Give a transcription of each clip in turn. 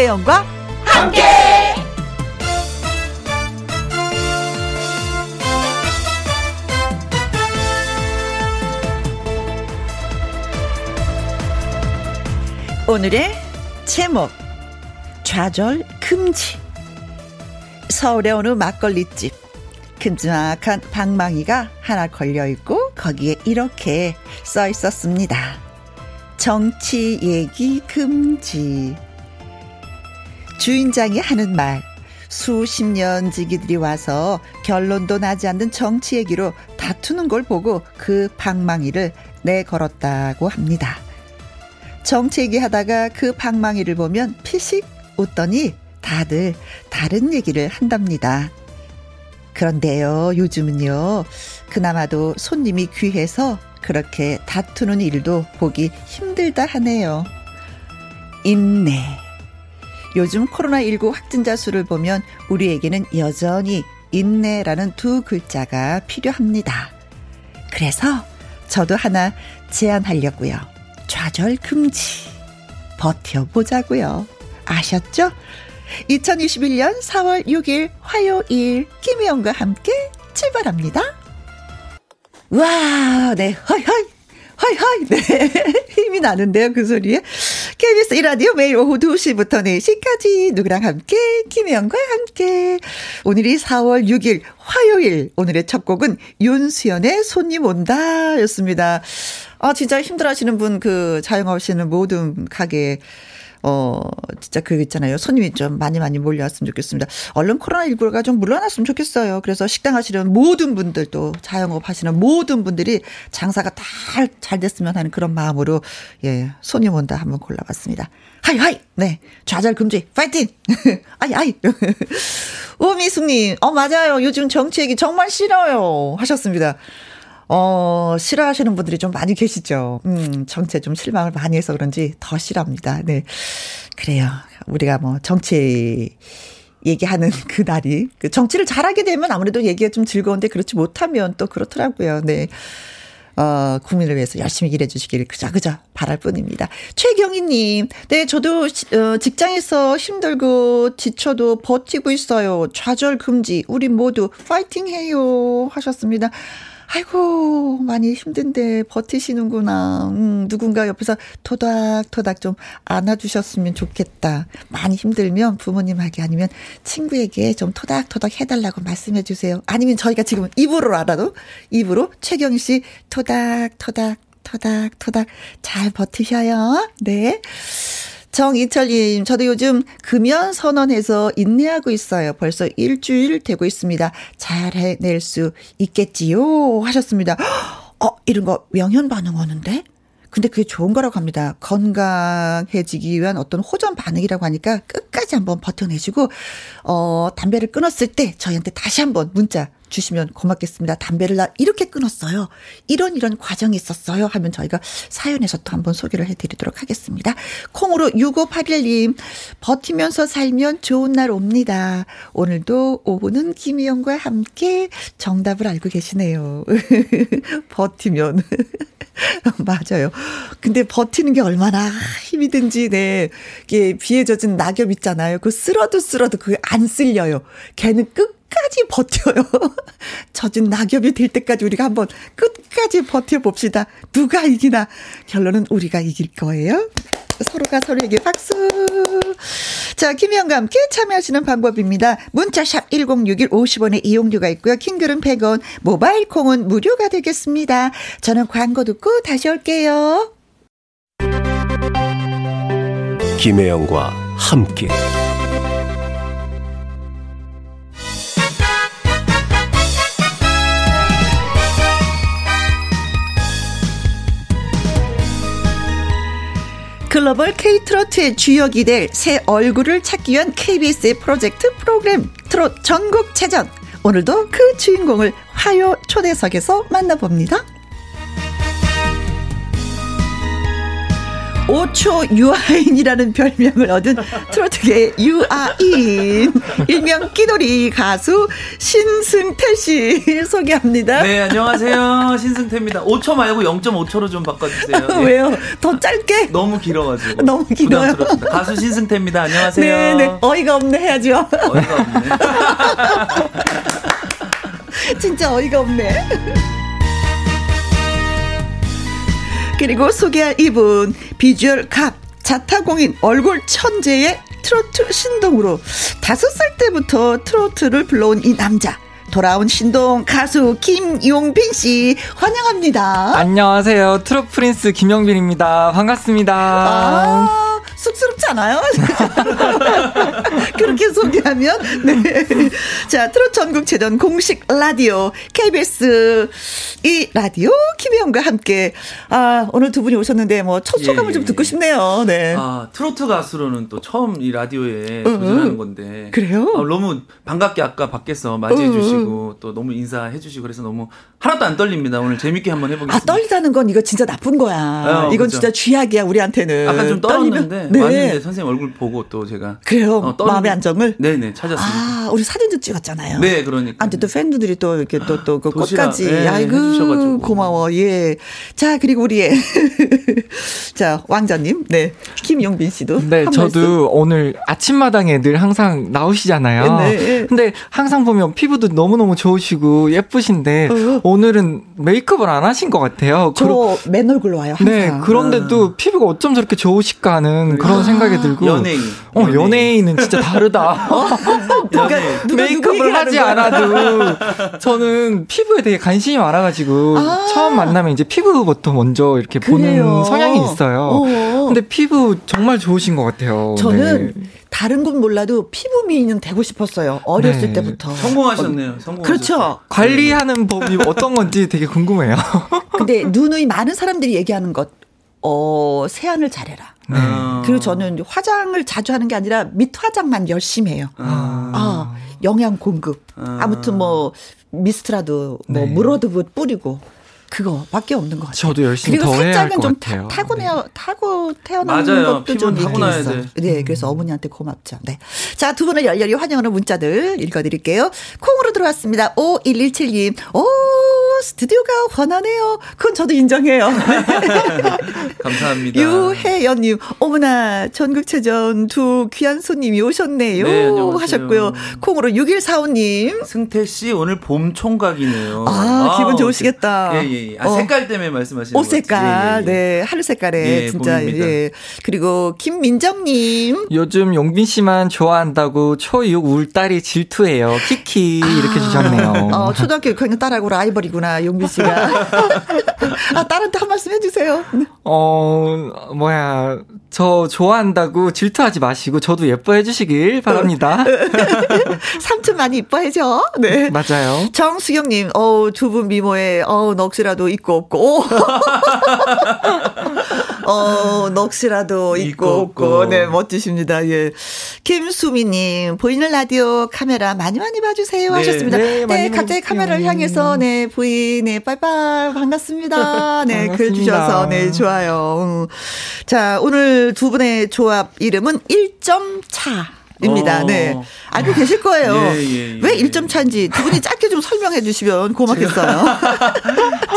김혜영과 함께. 오늘의 제목 좌절 금지 서울의 어느 막걸리집 큼지막한 방망이가 하나 걸려있고 거기에 이렇게 써 있었습니다. 정치 얘기 금지. 주인장이 하는 말. 수십 년 지기들이 와서 결론도 나지 않는 정치 얘기로 다투는 걸 보고 그 방망이를 내걸었다고 합니다. 정치 얘기하다가 그 방망이를 보면 피식 웃더니 다들 다른 얘기를 한답니다. 그런데요, 요즘은요, 그나마도 손님이 귀해서 그렇게 다투는 일도 보기 힘들다 하네요. 인내. 요즘 코로나19 확진자 수를 보면 우리에게는 여전히 인내라는 두 글자가 필요합니다. 그래서 저도 하나 제안하려고요. 좌절 금지. 버텨보자고요. 아셨죠? 2021년 4월 6일 화요일 김혜영과 함께 출발합니다. 와, 네, 허이, 허이, 허이, 허이, 네. 힘이 나는데요, 그 소리에. KBS 이라디오 매일 오후 2시부터 4시까지 누구랑 함께, 김혜영과 함께. 오늘이 4월 6일 화요일. 오늘의 첫 곡은 윤수연의 손님 온다 였습니다. 아, 진짜 힘들어 하시는 분, 그, 자영업 하시는 모든 가게 어, 진짜 그 있잖아요. 손님이 좀 많이 많이 몰려왔으면 좋겠습니다. 얼른 코로나19가 좀 물러났으면 좋겠어요. 그래서 식당 하시는 모든 분들도 자영업 하시는 모든 분들이 장사가 다 잘 됐으면 하는 그런 마음으로 예, 손님 온다 한번 골라봤습니다. 하이 하이 네 좌절 금지 파이팅 아이 아이 오미숙님 어 맞아요 요즘 정치 얘기 정말 싫어요 하셨습니다. 어, 싫어하시는 분들이 좀 많이 계시죠. 음, 정치에 좀 실망을 많이 해서 그런지 더 싫어합니다. 네. 그래요. 우리가 뭐 정치 얘기하는 그 날이 그 정치를 잘하게 되면 아무래도 얘기가 좀 즐거운데 그렇지 못하면 또 그렇더라고요. 네. 어, 국민을 위해서 열심히 일해 주시기를 그저 바랄 뿐입니다. 최경희 님, 네, 저도 어, 직장에서 힘들고 지쳐도 버티고 있어요. 좌절 금지. 우리 모두 파이팅 해요. 하셨습니다. 아이고, 많이 힘든데 버티시는구나. 음, 누군가 옆에서 토닥토닥 좀 안아주셨으면 좋겠다. 많이 힘들면 부모님에게 아니면 친구에게 좀 토닥토닥 해달라고 말씀해 주세요. 아니면 저희가 지금 입으로 알아도 입으로 최경희 씨 토닥토닥 토닥토닥 잘 버티셔요. 네. 정이철님, 저도 요즘 금연 선언해서 인내하고 있어요. 벌써 일주일 되고 있습니다. 잘 해낼 수 있겠지요? 하셨습니다. 어, 이런 거 명현 반응 오는데? 근데 그게 좋은 거라고 합니다. 건강해지기 위한 어떤 호전 반응이라고 하니까 끝까지 한번 버텨내시고, 어, 담배를 끊었을 때 저희한테 다시 한번 문자 주시면 고맙겠습니다. 담배를 나 이렇게 끊었어요. 이런 이런 과정이 있었어요. 하면 저희가 사연에서 또 한번 소개를 해드리도록 하겠습니다. 콩으로 6581님 버티면서 살면 좋은 날 옵니다. 오늘도 오후는 김희영과 함께 정답을 알고 계시네요. 버티면 맞아요. 근데 버티는 게 얼마나 힘이 든지, 네. 이게 비에 젖은 낙엽 있잖아요. 그 쓸어도 쓸어도 그게 안 쓸려요. 걔는 끝 끝까지 버텨요. 젖은 낙엽이 될 때까지 우리가 한번 끝까지 버텨봅시다. 누가 이기나. 결론은 우리가 이길 거예요. 서로가 서로에게 박수. 자, 김희영과 함께 참여하시는 방법입니다. 문자샵 1061 50원의 이용료가 있고요. 킹글은 100원, 모바일 콩은 무료가 되겠습니다. 저는 광고 듣고 다시 올게요. 김혜영과 함께. 글로벌 K-트로트의 주역이 될 새 얼굴을 찾기 위한 KBS의 프로젝트 프로그램 트롯 전국체전. 오늘도 그 주인공을 화요 초대석에서 만나봅니다. 5초 유아인이라는 별명을 얻은 트로트계의 유아인 일명 끼돌이 가수 신승태 씨 소개합니다. 네 안녕하세요 신승태입니다. 5초 말고 0.5초로 좀 바꿔주세요. 네. 왜요? 더 짧게? 너무 길어가지고 너무 길어요. 가수 신승태입니다. 안녕하세요. 네네 어이가 없네 해야죠. 어이가 없네. 진짜 어이가 없네. 그리고 소개할 이분 비주얼 갑 자타공인 얼굴 천재의 트로트 신동으로 다섯 살 때부터 트로트를 불러온 이 남자 돌아온 신동 가수 김용빈 씨 환영합니다. 안녕하세요. 트롯 프린스 김용빈입니다. 반갑습니다. 아. 쑥스럽지 않아요? 그렇게 소개하면 네. 자 트롯 전국체전 공식 라디오 KBS 이 라디오 김혜영과 함께 아 오늘 두 분이 오셨는데 뭐첫 소감을 예, 좀 듣고 싶네요. 네. 아 트로트 가수로는 또 처음 이 라디오에 응, 도전하는 건데 그래요? 아, 너무 반갑게 아까 밖에서 맞이해 주시고 또 너무 인사해 주시고 그래서 너무 하나도 안 떨립니다. 오늘 재밌게 한번 해 보겠습니다. 아 떨리다는 건 이거 진짜 나쁜 거야. 어, 이건 그렇죠. 진짜 쥐약이야 우리한테는. 아까 좀 떨었는데 네. 왔는데 선생님 얼굴 보고 또 제가 그래요. 어, 마음 의 안정을. 네네 찾았습니다. 아 우리 사진도 찍었잖아요. 네 그러니까. 안또 팬들이 또 이렇게 또 또그 꽃까지. 네, 아이고. 고마워. 예. 자 그리고 우리의 자 왕자님, 네 김용빈 씨도. 네 저도 말씀. 오늘 아침마당에 늘 항상 나오시잖아요. 네. 근데 항상 보면 피부도 너무 너무 좋으시고 예쁘신데 어. 오늘은 메이크업을 안 하신 것 같아요. 저맨 얼굴로 와요. 항상. 네 그런데도 아. 피부가 어쩜 저렇게 좋으실까 하는 그런 아. 생각이 들고. 연예인. 어 연예인. 연예인은 진짜 다 르다. 어? 누가, 누가 메이크업을 하지 않아도 저는 피부에 되게 관심이 많아가지고 아. 처음 만나면 이제 피부부터 먼저 이렇게 그래요. 보는 성향이 있어요. 어 근데 피부 정말 좋으신 것 같아요. 저는 네. 다른 건 몰라도 피부 미인은 되고 싶었어요. 어렸을 네. 때부터. 성공하셨네요. 성공. 그렇죠. 관리하는 법이 어떤 건지 되게 궁금해요. 근데 누누이 많은 사람들이 얘기하는 것, 어, 세안을 잘해라. 네. 그리고 저는 화장을 자주 하는 게 아니라 밑 화장만 열심히 해요. 아, 아 영양 공급. 아. 무튼뭐 미스트라도 뭐 네. 물어도 뿌리고. 그거밖에 없는 것 같아요. 저도 열심히 그리고 살짝은 좀 같아요. 타고내 네. 타고 태어나는 맞아요. 것도 좀 있긴 있어. 네, 그래서 어머니한테 고맙죠. 네. 자, 두 분을 열렬히 환영하는 문자들 읽어드릴게요. 콩으로 들어왔습니다. 5117님. 오, 스튜디오가 환하네요. 그건 저도 인정해요. 감사합니다. 유혜연님, 어머나, 전국체전 두 귀한 손님이 오셨네요. 네, 하셨고요. 콩으로 6145님. 승태 씨, 오늘 봄 총각이네요. 아, 아 기분 좋으시겠다. 예, 예. 예. 아, 어. 색깔 때문에 말씀하시는 옷 색깔, 예, 예, 예. 네, 하늘 색깔에 예, 진짜 봄입니다. 예. 그리고 김민정님. 요즘 용빈 씨만 좋아한다고 초6 울딸이 질투해요. 키키 이렇게 아, 주셨네요. 어, 초등학교 그냥 딸하고 라이벌이구나 용빈 씨가. 아 딸한테 한 말씀 해주세요. 어 뭐야 저 좋아한다고 질투하지 마시고 저도 예뻐해 주시길 바랍니다. 삼촌 많이 이뻐해줘. 네. 맞아요. 정수경님, 어우, 두분 미모에, 어우, 넋이라도 있고 없고. 어, 넋이라도 있고, 없고. 네, 멋지십니다. 예. 김수미님, 보이는 라디오 카메라 많이 많이 봐주세요. 네. 하셨습니다. 네, 네 갑자기 카메라를 향해서, 네, 부인 네 빠이빠이, 반갑습니다. 네, 글 주셔서, 네, 좋아요. 자, 오늘 두 분의 조합 이름은 1점 차. 입니다. 어. 네. 알고 계실 거예요. 예, 예, 예. 왜 1점 차인지 두 분이 짧게 좀 설명해 주시면 고맙겠어요. 제가,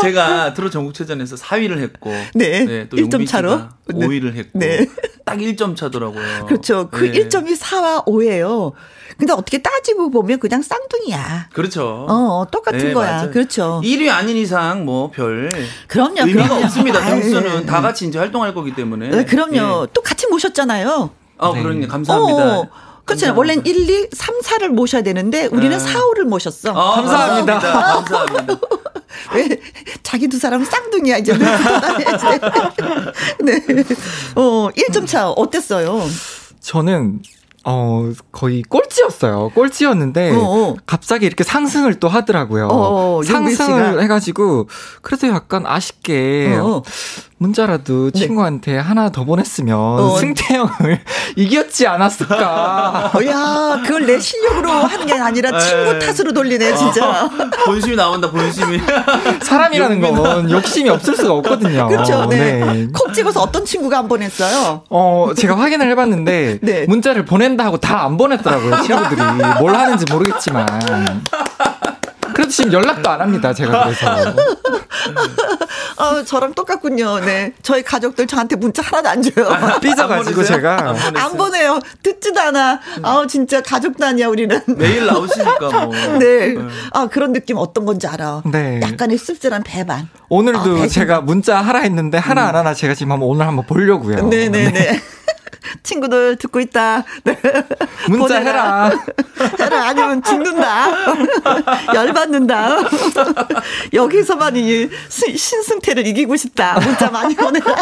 제가 트롯 전국체전에서 4위를 했고 네. 네 또 1점 차로 5위를 했고 네. 딱 1점 차더라고요. 그렇죠. 그 네. 1점이 4와 5예요. 근데 어떻게 따지고 보면 그냥 쌍둥이야. 그렇죠. 어, 똑같은 네, 거야. 맞아요. 그렇죠. 1위 아닌 이상 뭐 별 그럼요. 의미가 그럼요. 없습니다. 점수는 다 같이 이제 활동할 거기 때문에. 네, 그럼요. 예. 또 같이 모셨잖아요. 아, 네. 그러니 감사합니다. 어, 그렇죠. 원래는 1, 2, 3, 4를 모셔야 되는데 우리는 네. 4, 5를 모셨어. 아, 감사합니다. 감사합니다. 왜 자기 두 사람은 쌍둥이야 이제 네. 어, 1점 차 어땠어요? 저는 어, 거의 꼴찌였어요. 꼴찌였는데, 어어. 갑자기 이렇게 상승을 또 하더라고요. 어어, 상승을 해가지고, 그래도 약간 아쉽게, 어어. 문자라도 네. 친구한테 하나 더 보냈으면 어. 승태형을 이겼지 않았을까. 어, 야, 그걸 내 실력으로 하는 게 아니라 친구 네. 탓으로 돌리네, 진짜. 어, 본심이 나온다, 본심이. 사람이라는 건 욕심이 없을 수가 없거든요. 그렇죠. 네. 네. 콕 찍어서 어떤 친구가 안 보냈어요? 어, 제가 확인을 해봤는데 네. 문자를 보낸다 하고 다 안 보냈더라고요, 친구들이. 뭘 하는지 모르겠지만. 그래도 지금 연락도 안 합니다. 제가 그래서. 어, 저랑 똑같군요. 네. 저희 가족들 저한테 문자 하나도 안 줘요. 아, 삐져가지고 제가. 안, 안, 보내요. 듣지도 않아. 아 진짜 가족도 아니야, 우리는. 매일 나오시니까 뭐. 네. 네. 아, 그런 느낌 어떤 건지 알아. 네. 약간의 씁쓸한 배반. 오늘도 아, 제가 문자 하라 했는데 하나 안 하나 제가 지금 한번 오늘 한번 보려고요. 네네네. 네. 친구들 듣고 있다. 네. 문자 해라. 해라. 아니면 죽는다. 열받는다. 여기서만 이 신승태를 이기고 싶다. 문자 많이 보내라.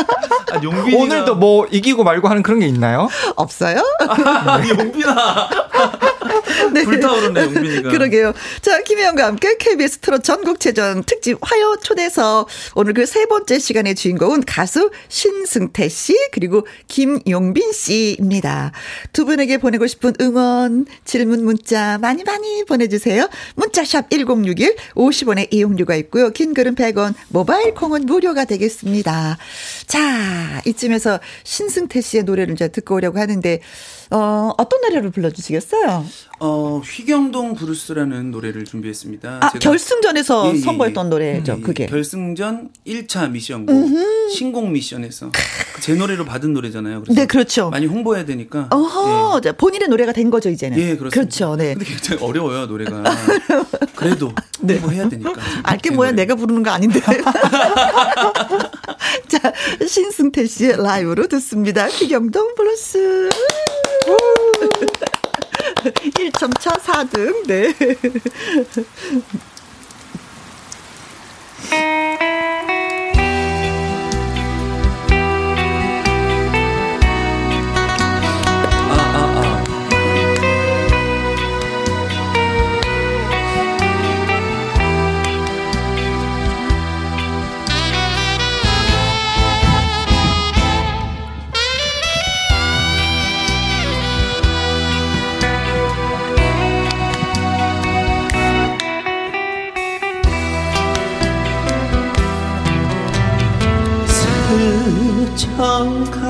아, 오늘도 뭐 이기고 말고 하는 그런 게 있나요? 없어요? 아, 용빈아. 네. 불타오르네, 용빈이가. 그러게요. 자, 김혜영과 함께 KBS 트롯 전국체전 특집 화요 초대서 오늘 그 세 번째 시간의 주인공은 가수 신승태 씨 그리고 김용빈 씨입니다. 두 분에게 보내고 싶은 응원, 질문 문자 많이 많이 보내주세요. 문자샵 1061 50원의 이용료가 있고요. 긴 글은 100원, 모바일 콩은 무료가 되겠습니다. 자, 이쯤에서 신승태 씨의 노래를 이제 듣고 오려고 하는데 어, 어떤 노래를 불러주시겠어요? 어, 휘경동 브루스라는 노래를 준비했습니다. 아, 결승전에서 예, 예, 선보였던 노래죠, 음, 그게. 결승전 1차 미션곡, 음흠. 신곡 미션에서 제 노래로 받은 노래잖아요. 네, 그렇죠. 많이 홍보해야 되니까. 어허, 예. 본인의 노래가 된 거죠, 이제는. 예, 그렇습니다. 그렇죠, 네. 근데 굉장히 어려워요, 노래가. 그래도 네. 홍보해야 되니까. 알게 뭐야, 노래. 내가 부르는 거 아닌데. 자, 신승태 씨의 라이브로 듣습니다. 휘경동 브루스. 1점 차 4등, 네.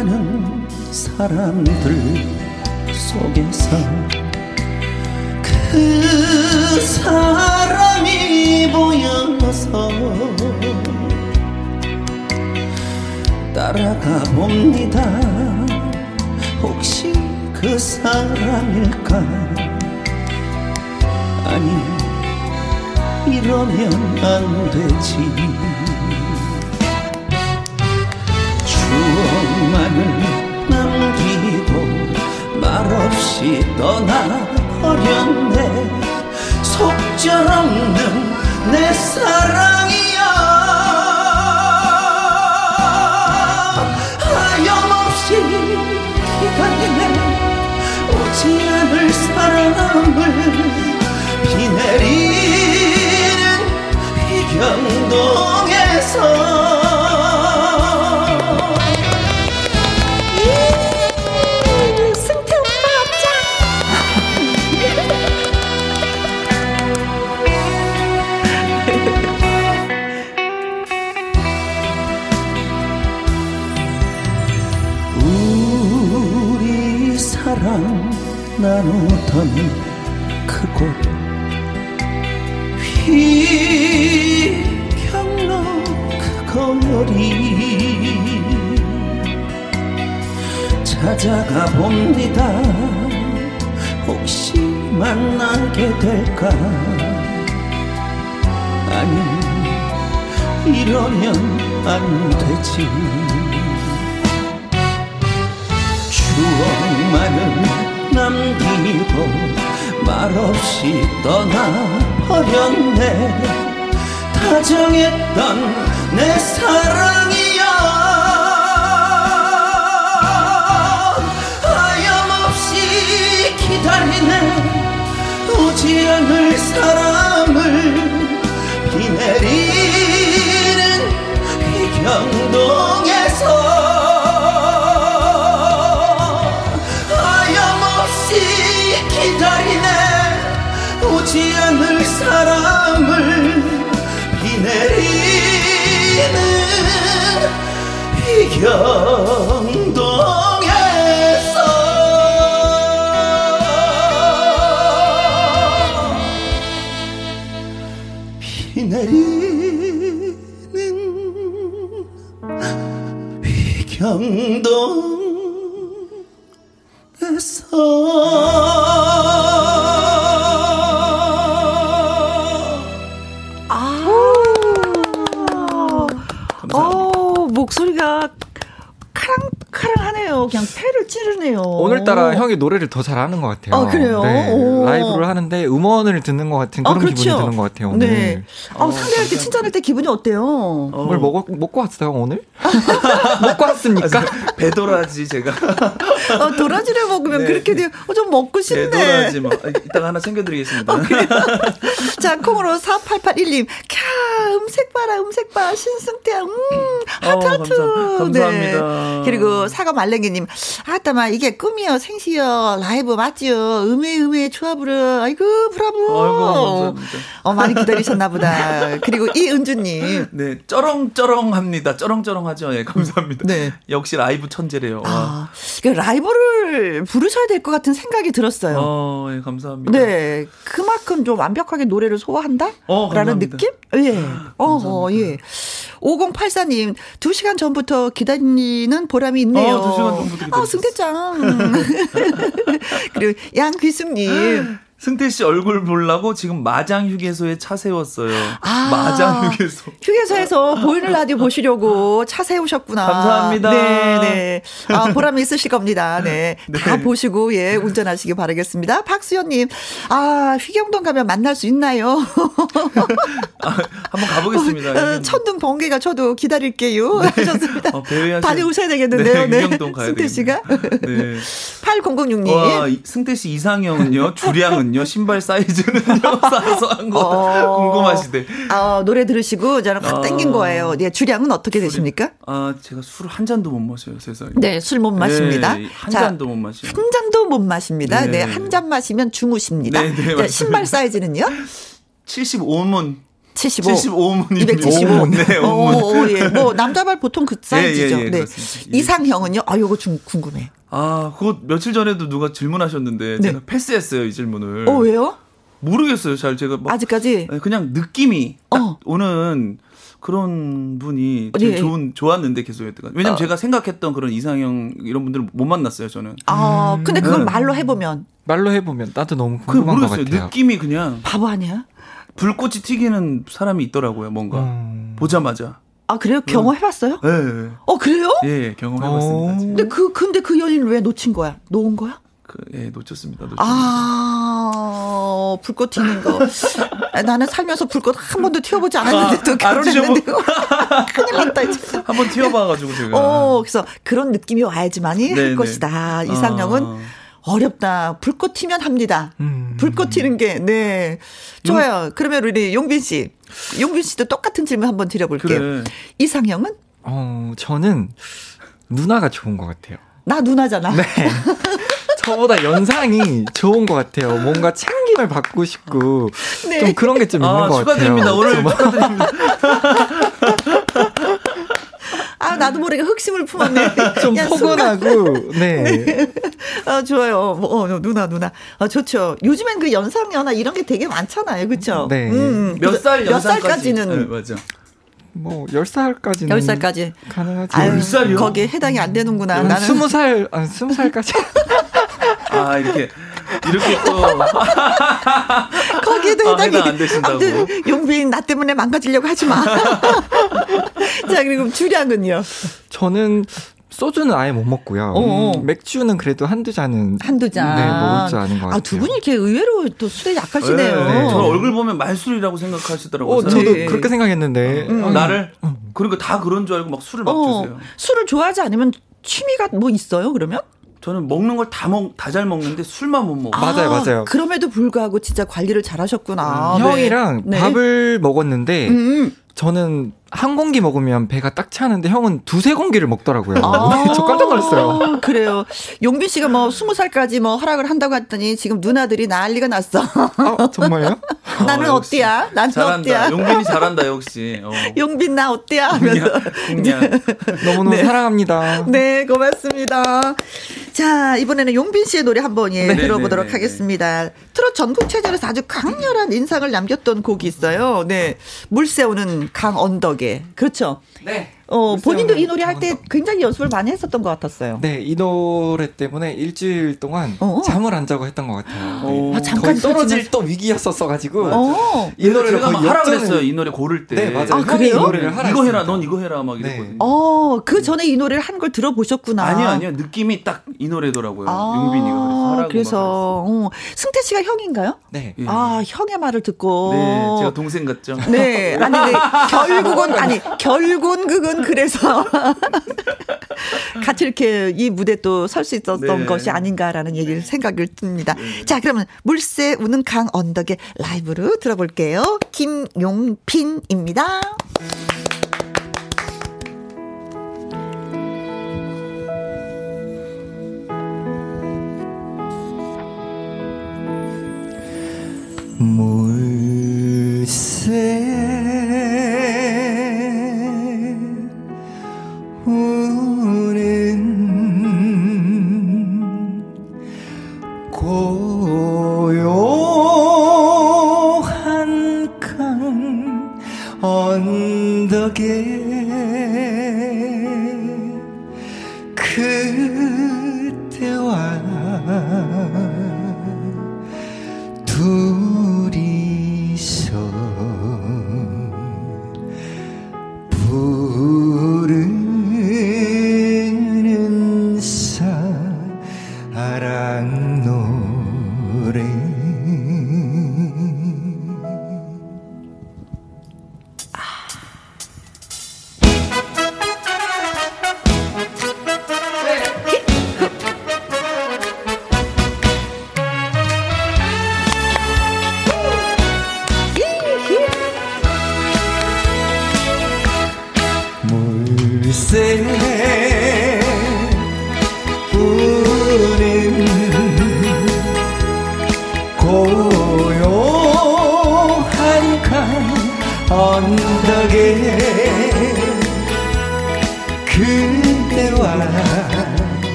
스쳐가는 사람들 속에서 그 사람이 보여서 따라가 봅니다. 혹시 그 사람일까? 아니 이러면 안 되지 추억만을 남기고 말없이 떠나버렸네. 속절없는 내 사랑이야 하염없이 기다리네 오지 않을 사람을 비 내리는 비경동에서 나누던 그곳 휘경로 그 거리 찾아가 봅니다. 혹시 만나게 될까? 아니 이러면 안 되지 남기고 말없이 떠나버렸네. 다정했던 내 사랑이야 하염없이 기다리네. 오지 않을 사람을 비 내리는 휘경동에서 사람을 비 내리는 휘경동에서. 비 내리는 휘경동 찌르네요. 오늘따라 형이 노래를 더 잘하는 것 같아요. 아, 그래요? 네, 오. 라이브를 하는데 음원을 듣는 것 같은 아, 그런 그렇죠. 기분이 드는 것 같아요. 오늘. 네. 아, 상대할 때 칭찬할 때 기분이 어때요? 어, 뭘 먹어, 먹고 왔어요 오늘? 먹고 왔습니까? 배도라지 제가 어, 도라지를 먹으면 네. 그렇게 돼요. 어, 좀 먹고 싶네. 배도라지 뭐 아, 이따가 하나 챙겨드리겠습니다. 자, 콩으로 4881님. 캬, 음색 봐라, 음색 봐. 신승태, 음, 하트, 어, 하트. 감사- 감사합니다. 네. 그리고 사과 말랭이님. 아따마, 이게 꿈이요, 생시요, 라이브 맞지요. 음에, 음에, 조합으로. 아이고, 브라보. 아이고, 감사합니다. 어, 많이 기다리셨나 보다. 그리고 이은주님. 네, 쩌렁쩌렁 합니다. 쩌렁쩌렁 하죠. 예, 감사합니다. 네. 역시 라이브 천재래요. 와. 아, 그 라이브를 부르셔야 될 것 같은 생각이 들었어요. 어, 예, 감사합니다. 네, 그만큼 좀 완벽하게 노래를 소화한다? 어, 라는. 느낌? 예. 어, 어, 예. 5084님, 2시간 전부터 기다리는 보람이 있네요. 어, 두 시간 전부터 기다리셨어요. 아, 승태짱. 그리고 양귀숙님. 승태 씨 얼굴 보려고 지금 마장 휴게소에 차 세웠어요. 아. 마장 휴게소. 휴게소에서 보이는 라디오 보시려고 차 세우셨구나. 감사합니다. 네, 네. 아, 보람이 있으실 겁니다. 네. 다 네. 보시고, 예, 운전하시기 바라겠습니다. 박수연님, 아, 휘경동 가면 만날 수 있나요? 아, 한번 가보겠습니다. 어, 천둥 번개가 저도 기다릴게요. 하셨습니다. 어, 다녀오셔야 되겠는데요. 네. 가야 승태 씨가. 네. 8006님. 와, 이- 승태 씨 이상형은요? 주량은 요? 신발 사이즈는요? 사소한 거 어. 궁금하시대. 아, 노래 들으시고 저는 확 아. 땡긴 거예요. 네, 주량은 어떻게 되십니까? 아, 제가 술 한 잔도 못 마셔요, 세상에. 네, 술 못 마십니다. 네, 한 자, 잔도 못 마셔요. 한 잔도 못 마십니다. 네, 네. 한 잔 마시면 주무십니다. 네, 네, 자. 신발 사이즈는요? 75문. 75. 75문입니다. 275. 네, 오, 5문. 오, 예. 뭐, 남자발 보통 그 사이즈죠. 예, 예, 네. 그렇습니다. 이상형은요? 아, 요거 좀 궁금해. 아, 그거 며칠 전에도 누가 질문하셨는데 네. 제가 패스했어요, 이 질문을. 어, 왜요? 모르겠어요, 잘 제가 막 아직까지? 네, 그냥 느낌이 딱 어. 오는 그런 분이 제일 예. 좋은 좋았는데 계속 했던 왜냐면 어. 제가 생각했던 그런 이상형 이런 분들을 못 만났어요, 저는. 아, 근데 그걸 네. 말로 해보면 말로 해보면 나도 너무 그 궁금한 것 모르겠어요. 같아요. 느낌이 그냥 바보 아니야? 불꽃이 튀기는 사람이 있더라고요, 뭔가. 음. 보자마자. 아, 그래요? 경험해봤어요? 예, 예. 어, 그래요? 예, 예, 경험해봤습니다. 지금. 근데 그, 근데 그 연인을 왜 놓친 거야? 놓은 거야? 그, 예, 놓쳤습니다. 놓쳤습니다. 아, 불꽃 튀는 거. 아, 나는 살면서 불꽃 한 번도 튀어보지 않았는데도 아, 안 결혼했는데. 큰일 났다, 이제. 한 번 튀어봐가지고 제가. 어, 그래서 그런 느낌이 와야지만이 할 네네. 것이다. 이상형은 아. 어렵다. 불꽃 튀면 합니다. 음. 불꽃 튀는 게, 네. 좋아요. 그러면 우리 용빈 씨. 용빈 씨도 똑같은 질문 한번 드려볼게요. 그래. 이상형은? 어, 저는 누나가 좋은 것 같아요. 나 누나잖아. 네. 저보다 연상이 좋은 것 같아요. 뭔가 챙김을 받고 싶고 네. 좀 그런 게 좀 있는 아, 것 축하드립니다. 같아요. 오늘 좀 축하드립니다. 아, 나도 모르게 흑심을 품었네. 좀 야. 포근하고 네. 아, 좋아요. 뭐, 어, 누나, 누나. 아, 좋죠. 요즘엔 그 연상연하 이런 게 되게 많잖아요. 그쵸? 네. 몇살몇 연상까지? 살까지는? 네, 맞아. 뭐 10살까지는 10살까지. 가능하죠. 아유, 몇 살이요? 거기에 해당이 안 되는구나. 한 나는. 20살, 아, 20살까지. 아, 이렇게, 이렇게 또. 거기에도 아, 해당이 해당 안 되신다고. 아무튼 용빈 나 때문에 망가지려고 하지 마. 자, 그리고 주량은요? 저는 소주는 아예 못 먹고요. 어어. 음, 맥주는 그래도 한두 잔은 한두 잔. 네, 먹을 줄 아는 것 같아요. 아, 두 분이 이렇게 의외로 또 술에 약하시네요. 네, 저 얼굴 보면 말술이라고 생각하시더라고요. 어, 저도 네. 그렇게 생각했는데. 음. 어, 나를? 그러니까 다 그런 줄 알고 막 술을 막 어, 주세요. 술을 좋아하지 않으면 취미가 뭐 있어요, 그러면? 저는 먹는 걸 다 먹, 다 잘 먹는데 술만 못 먹어. 맞아요, 맞아요. 그럼에도 불구하고 진짜 관리를 잘 하셨구나. 네. 형이랑 네. 밥을 먹었는데 음. 저는 한 공기 먹으면 배가 딱 차는데 형은 두세 공기를 먹더라고요. 아. 저 깜짝 놀랐어요. 그래요. 용빈 씨가 뭐 스무 살까지 뭐 허락을 한다고 했더니 지금 누나들이 난리가 났어. 아, 정말요? 나는 어, 어때야? 나는 잘한다. 어때야? 용빈이 잘한다 역시. 어. 용빈 나 어때야? 하면서. 공략. 너무너무 네. 사랑합니다. 네, 고맙습니다. 자, 이번에는 용빈 씨의 노래 한번 예, 네, 들어보도록 네, 네, 하겠습니다. 트롯 전국 체제에서 아주 강렬한 인상을 남겼던 곡이 있어요. 네. 물 새우는 강 언덕에. 그렇죠. 네. 어, 본인도 이 노래 할 때. 굉장히 연습을 많이 했었던 것 같았어요. 네, 이 노래 때문에 일주일 동안 어. 잠을 안 자고 했던 것 같아요. 오. 네. 아, 잠깐 떨어질 또 위기였었어 가지고 어. 이 노래를 거의 하라 그랬어요. 이 노래 고를 때. 네, 맞아요. 아, 그래요? 이 노래를 하라 이거 해라. 넌 이거 해라 막 네. 이랬거든요. 어, 그 전에 이 노래를 한 걸 들어보셨구나. 아니요, 아니요. 느낌이 딱 이 노래더라고요. 아, 용빈이가 그래서 하라고. 그래서, 어, 승태 씨가 형인가요? 네. 예. 아, 형의 말을 듣고. 네, 제가 동생 같죠. 네, 아니, 네, 결국은, 아니, 결국은 그건 그래서. 같이 이렇게 이 무대 또 설 수 있었던 네. 것이 아닌가라는 얘기를 생각을 듭니다. 자, 그러면 물새 우는 강 언덕의 라이브로 들어볼게요. 김용빈입니다. 물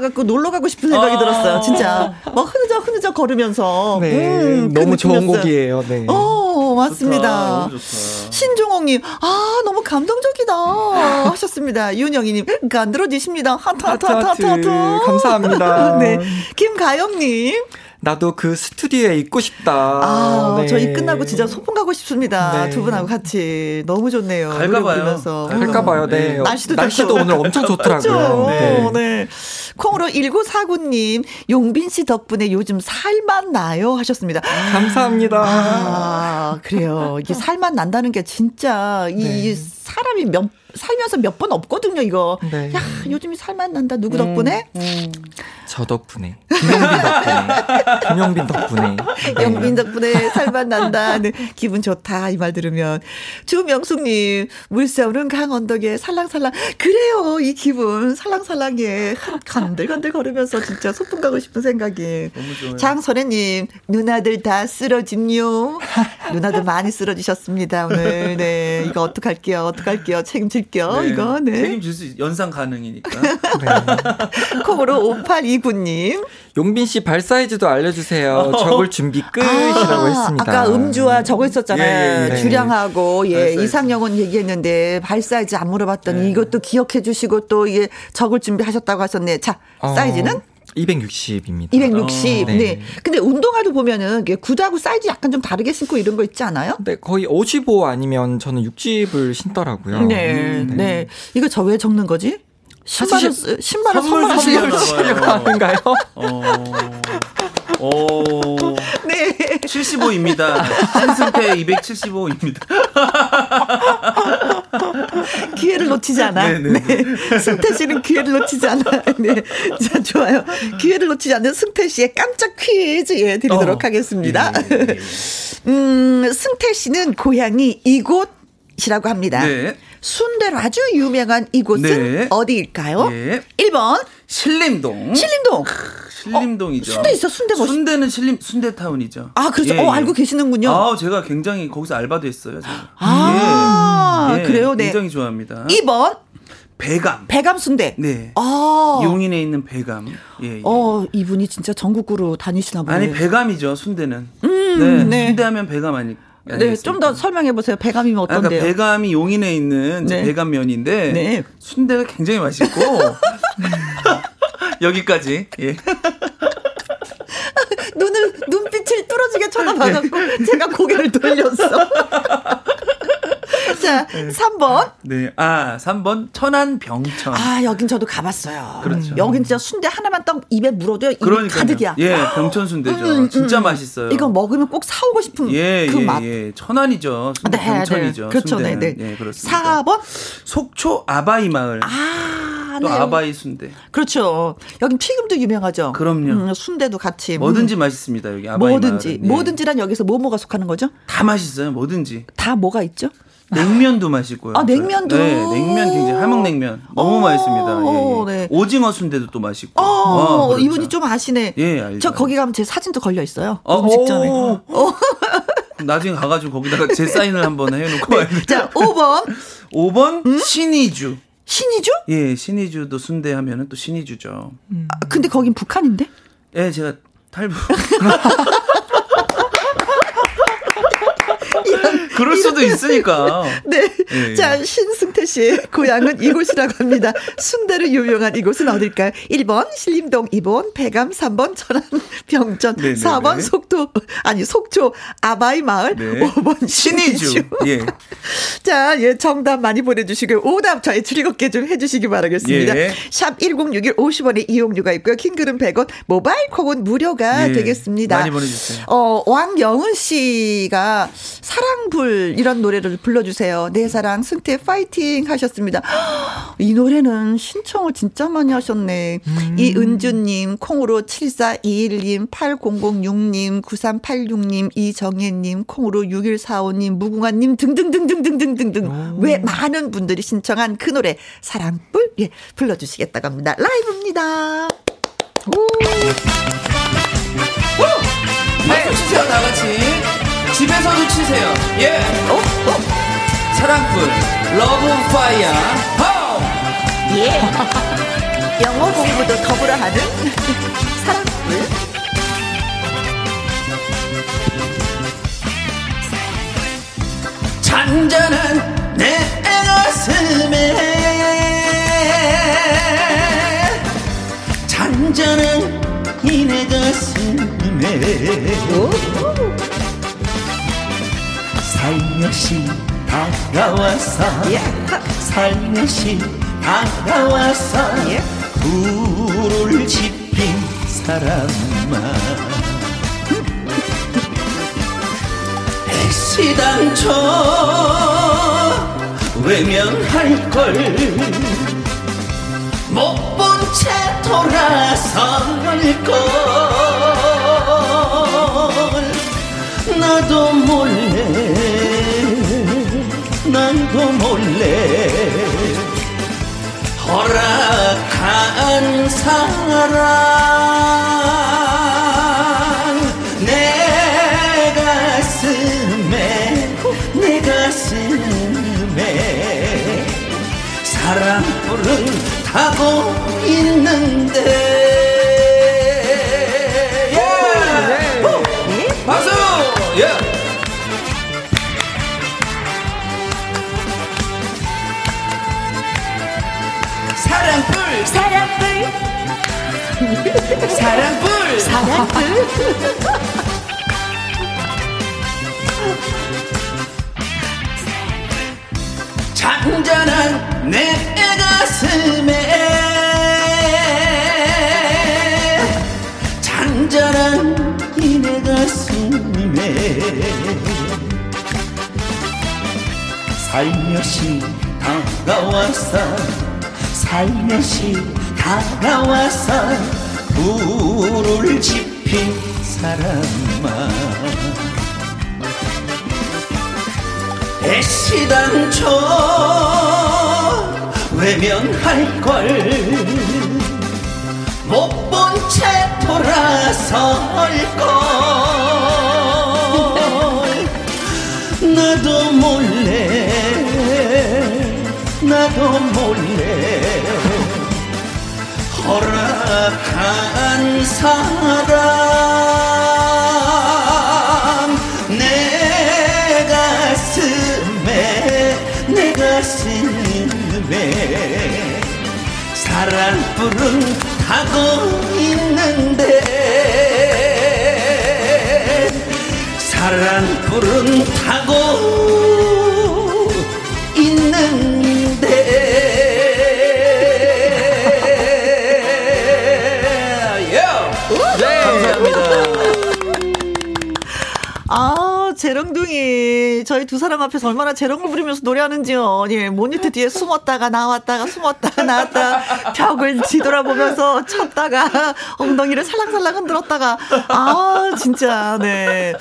싸갖고 놀러 가고 싶은 생각이 아. 들었어요. 진짜. 막 흐느적 흐느적 걸으면서. 네, 음, 그 너무 좋은 느낌이었어요. 곡이에요. 네. 어, 맞습니다. 신종옥님, 아, 너무 감동적이다. 하셨습니다. 윤영희님, 간드러지십니다. 하트, 하트, 하트, 하트, 하트. 감사합니다. 네. 김가영님, 나도 그 스튜디오에 있고 싶다. 아, 네. 저희 끝나고 진짜 소풍 가고 싶습니다. 네. 두 분하고 같이. 너무 좋네요. 갈까 노래 봐요. 부르면서. 갈까 할까 봐요. 네. 네. 날씨도 날씨도. 오늘 엄청 좋더라고요. 그렇죠. 네. 네. 콩으로 1949님, 용빈 씨 덕분에 요즘 살만 나요 하셨습니다. 감사합니다. 아, 그래요. 이게 살만 난다는 게 진짜 이 네. 사람이 몇, 살면서 몇 번 없거든요, 이거. 네. 야, 요즘이 살만 난다. 누구 덕분에? 저 덕분에. 김영빈 덕분에. 김영빈 덕분에. 네. 영빈 덕분에 살만 난다. 네, 기분 좋다. 이 말 들으면. 주명숙님, 물새우는 강 언덕에 살랑살랑. 그래요. 이 기분. 살랑살랑해. 간들간들 걸으면서 진짜 소풍 가고 싶은 생각이. 너무 좋아요. 장선혜님, 누나들 다 쓰러짐요. 누나들 많이 쓰러지셨습니다. 오늘. 네. 이거 어떡할게요. 어떡할게요. 책임질 게요. 네, 이거. 네. 책임질 수 있, 연상 가능이니까. 콩으로 5829님. 용빈 씨 발 사이즈도 알려주세요. 적을 준비 끝이라고 했습니다. 아까 음주와 적어 있었잖아요. 예, 예, 예. 주량하고 예. 이상형은 얘기했는데 발 사이즈 안 물어봤더니 네. 이것도 기억해 주시고 또 이게 적을 준비하셨다고 하셨네. 자 어, 사이즈는 260입니다. 260. 어, 네. 네. 근데 운동화도 보면은 구두하고 사이즈 약간 좀 다르게 신고 이런 거 있지 않아요? 네, 거의 55 아니면 저는 60을 신더라고요. 네, 네. 이거 저 왜 적는 거지? 신발을 신발을 선물 선물 주시려나 주시려고. 봐요. 아닌가요? 어. 오. 네. 75입니다. 신승태 275입니다. 기회를 놓치지 않아. 네, 네, 네, 승태 씨는 기회를 놓치지 않아. 네. 자, 좋아요. 기회를 놓치지 않는 승태 씨의 깜짝 퀴즈 예, 드리도록 어. 하겠습니다. 예, 예, 예. 음, 승태 씨는 고향이 이곳이라고 합니다. 네. 순대로 아주 유명한 이곳은 네. 어디일까요? 예. 1번 신림동. 신림동. 신림동이죠. 순대 있어, 순대 멋있- 순대는 신림 순대타운이죠. 아, 그렇죠. 예, 어, 예. 알고 계시는군요. 아, 제가 굉장히 거기서 알바도 했어요. 제가. 아, 예. 예, 그래요? 네. 굉장히 좋아합니다. 2번 배감. 배감 순대. 네. 아. 용인에 있는 배감. 예, 예. 어, 이분이 진짜 전국구로 다니시나 보네. 아니 배감이죠 순대는. 음, 네. 순대하면 배감 아니. 네, 좀 더 설명해 보세요. 배감이면 아, 그러니까 어떤데요? 배감이 용인에 있는 네. 배감면인데 네. 순대가 굉장히 맛있고 여기까지. 예. 눈을 눈빛을 뚫어지게 쳐다봐갖고 제가 고개를 돌렸어. 자, 3번. 네. 아, 3번 천안 병천. 아, 여긴 저도 가봤어요. 그렇죠. 여긴 진짜 순대 하나만 딱 입에 물어도 입이. 가득이야. 예, 병천 순대죠. 음, 음, 진짜 음. 맛있어요. 이거 먹으면 꼭 사오고 싶은 예, 그 예, 맛. 예. 천안이죠. 순대 병천이죠. 그렇죠. 네, 순대는. 네. 예, 그렇습니다. 4번. 속초 아바이 마을. 아, 또 네. 아바이 순대. 그렇죠. 여긴 튀김도 유명하죠. 그럼요. 음, 순대도 같이. 음. 뭐든지 맛있습니다. 여기 아바이 뭐든지. 예. 뭐든지란 여기서 뭐뭐가 속하는 거죠? 다 맛있어요. 뭐든지. 다 뭐가 있죠? 냉면도 맛있고요. 아, 냉면도? 네, 냉면 굉장히 함흥냉면 너무 어, 맛있습니다. 예, 예. 네. 오징어 순대도 또 맛있고. 어, 어, 그렇죠. 이분이 좀 아시네. 예, 알죠. 저 거기 가면 제 사진도 걸려 있어요. 어, 음식점에. 오. 나중에 가가지고 거기다가 제 사인을 한번 해놓고. 네. 자, 5번. 5번 신이주. 신이주? 예, 신이주도 순대 하면은 또 신이주죠. 아, 근데 거긴 북한인데? 예, 제가 탈북. 그럴 수도 있으니까. 네. 예. 자, 신승태 씨의 고향은 이곳이라고 합니다. 순대로 유명한 이곳은 어딜까요? 1번 신림동, 2번 배감, 3번 천안 병전, 네네네. 4번 속도, 아니, 속초 아바이 마을, 네. 5번 신이주. 신이주. 예. 자, 예, 정답 많이 보내 주시고요. 오답 저희 즐겁게 좀 해 주시기 바라겠습니다. 예. 샵 1061 50원의 이용료가 있고요. 킹글은 100원, 모바일 콩은 무료가 예. 되겠습니다. 많이 보내 주세요. 어, 왕영은 씨가 사랑불 이런 노래를 불러주세요. 내 사랑 승태 파이팅 하셨습니다. 이 노래는 신청을 진짜 많이 하셨네. 음. 이은주님, 콩으로 7421님, 8006님, 9386님, 이정혜님, 콩으로 6145님, 무궁화님 등등등등등등등등. 왜 많은 분들이 신청한 그 노래 사랑불 예 불러주시겠다고 합니다. 라이브입니다. 오. 집에서도 치세요. 예. 어? 사랑불, love fire, 호! 예. 영어 공부도 더불어 하는 사랑불. 잔잔한 내 가슴에 잔잔한 이내 가슴에 살며시 다가와서 살며시 다가와서 불을 지핀 사람아. 시당초 외면할 걸 못 본 채 돌아설 걸 나도 몰래 나도 몰래 허락한 사랑 사랑불 사랑불. 잔잔한 내 가슴에. 잔잔한 이내 가슴에. 살며시 다가와서 살며시 다가와서 불을 지핀 사람아. 애시당초 외면할 걸 못 본 채 돌아설 걸. 나도 몰래 나도 몰래 허락한 사랑 내 가슴에 내 가슴에 사랑 불은 타고 있는데 사랑 불은 타고 저희 두 사람 앞에서 얼마나 재롱을 부리면서 노래하는지요. 예, 모니터 뒤에 숨었다가 나왔다가 숨었다가 나왔다가 벽을 뒤돌아보면서 쳤다가 엉덩이를 살랑살랑 흔들었다가. 아, 진짜, 네.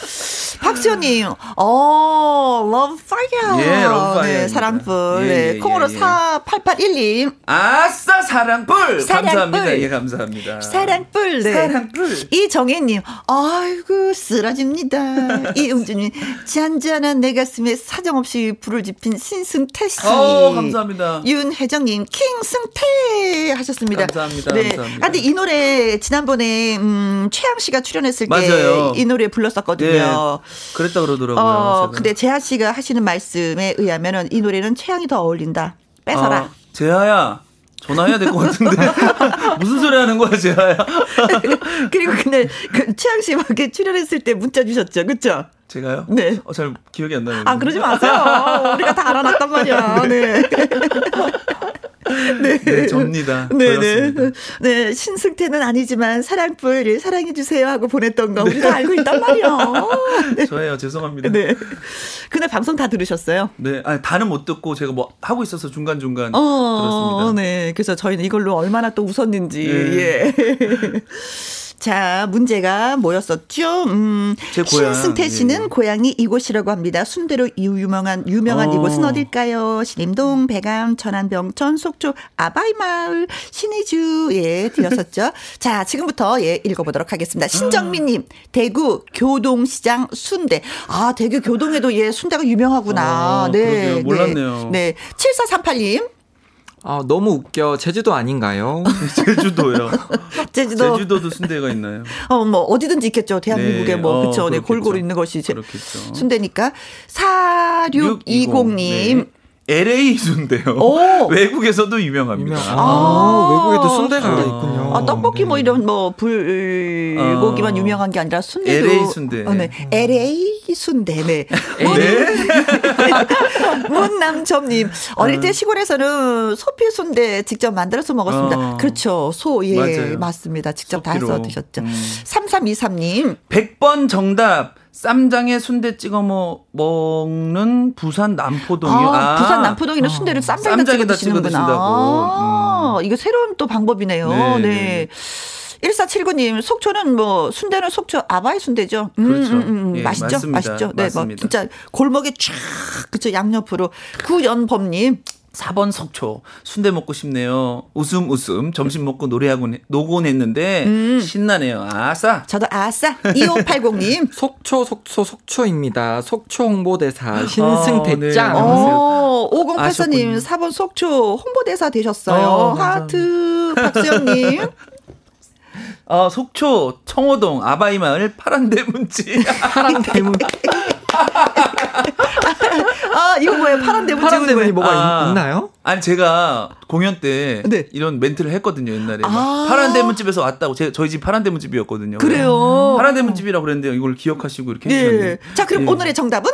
박수현님, 어, love fire. 예, love fire 네, 입니다. 사랑풀. 예, 네, 예, 콩으로 예, 예. 4881님. 아싸 사랑불 사랑불. 감사합니다. 예 감사합니다. 사랑불. 네. 사랑불. 이정혜님, 아이고, 쓰러집니다. 이응주님, 잔잔한 내 가슴에 사정없이 불을 지핀 신승태 씨. 어 감사합니다. 윤혜정님, 킹승태 하셨습니다. 감사합니다, 네. 감사합니다. 아, 근데 이 노래 지난번에 음, 최양 씨가 출연했을 때 맞아요. 이 노래 불렀었거든요. 그랬다 그러더라고요. 어, 제가. 근데 재하 씨가 하시는 말씀에 의하면은 이 노래는 최양이 더 어울린다. 뺏어라. 아, 재하야 전화해야 될 것 같은데 무슨 소리 하는 거야 재하야? 그리고 근데 그 최양 씨 막게 출연했을 때 문자 주셨죠, 그렇죠? 제가요? 네. 어, 잘 기억이 안 나요. 아 그러지 마세요. 우리가 다 알아놨단 말이야. 네. 네, 접니다. 네네. 저였습니다. 네, 신승태는 아니지만 사랑불 사랑해 주세요 하고 보냈던 거 우리 다 알고 있단 말이야. 네. 저예요. 죄송합니다. 네. 그날 방송 다 들으셨어요? 네, 아니 다는 못 듣고 제가 뭐 하고 있어서 중간 중간 어, 들었습니다. 네. 그래서 저희는 이걸로 얼마나 또 웃었는지, 네. 예. 자, 문제가 뭐였었죠? 음, 신승태 씨는 예. 고향이 이곳이라고 합니다. 순대로 유명한, 유명한 어. 이곳은 어딜까요? 신림동, 배감, 천안병천, 속초, 아바이마을, 신의주, 예, 드렸었죠. 자, 지금부터 예, 읽어보도록 하겠습니다. 신정민님, 대구 교동시장 순대. 아, 대구 교동에도 예, 순대가 유명하구나. 어, 네. 그러게요. 몰랐네요. 네. 네. 7438님, 아, 너무 웃겨. 제주도 아닌가요? 제주도요. 제주도. 제주도도 순대가 있나요? 어, 뭐, 어디든지 있겠죠. 대한민국에 네. 뭐, 어, 그쵸. 네, 그렇겠죠. 골고루 있는 것이 제, 그렇겠죠. 순대니까. 4620님. 네. LA 순대요. 오. 외국에서도 유명합니다. 유명. 아. 아, 외국에도 순대가 아. 있군요. 아, 떡볶이 뭐 네. 이런 뭐, 불고기만 어. 유명한 게 아니라 순대도. LA 순대. 어, 네. LA 순대. 네. 네. 문남점님. 어릴 때 시골에서는 소피 순대 직접 만들어서 먹었습니다. 어. 그렇죠. 소, 예. 맞아요. 맞습니다. 직접 다 소피로. 해서 드셨죠. 음. 3323님. 100번 정답. 쌈장에 순대 찍어 먹, 먹는 부산 남포동이요. 아, 아, 부산 남포동에는 순대를 쌈장에다 찍어 쌈장에다 찍어 드시는구나. 드신다고. 아, 이거 새로운 또 방법이네요. 네, 네. 네. 1479님, 속초는 뭐, 순대는 속초 아바이 순대죠. 음, 그렇죠. 음, 음, 예, 맛있죠? 맞습니다. 맛있죠? 네, 뭐, 맞습니다. 진짜 골목에 쫙, 그쵸, 양옆으로. 구연범님, 4번 속초. 순대 먹고 싶네요. 웃음 웃음. 점심 먹고 노래하고 노곤 했는데 음. 신나네요. 아싸. 저도 아싸. 2580님. 속초, 속초, 속초입니다. 속초 홍보대사 신승대짱. 네. 어, 5084님, 아셨군요. 4번 속초 홍보대사 되셨어요. 어, 하트, 박수영님. 어, 속초 청호동 아바이마을 파란대문지. 파란 대문. 아, 이거 뭐예요? 파란 대문 파란 대문이? 뭐가 아. 있, 있나요? 아니 제가 공연 때 네. 이런 멘트를 했거든요 옛날에 막 아. 파란 대문집에서 왔다고 제, 저희 집 파란 대문집이었거든요. 그래요. 파란 대문집이라고 그랬는데 이걸 기억하시고 이렇게 네. 해주셨네요. 자, 그럼 예. 오늘의 정답은?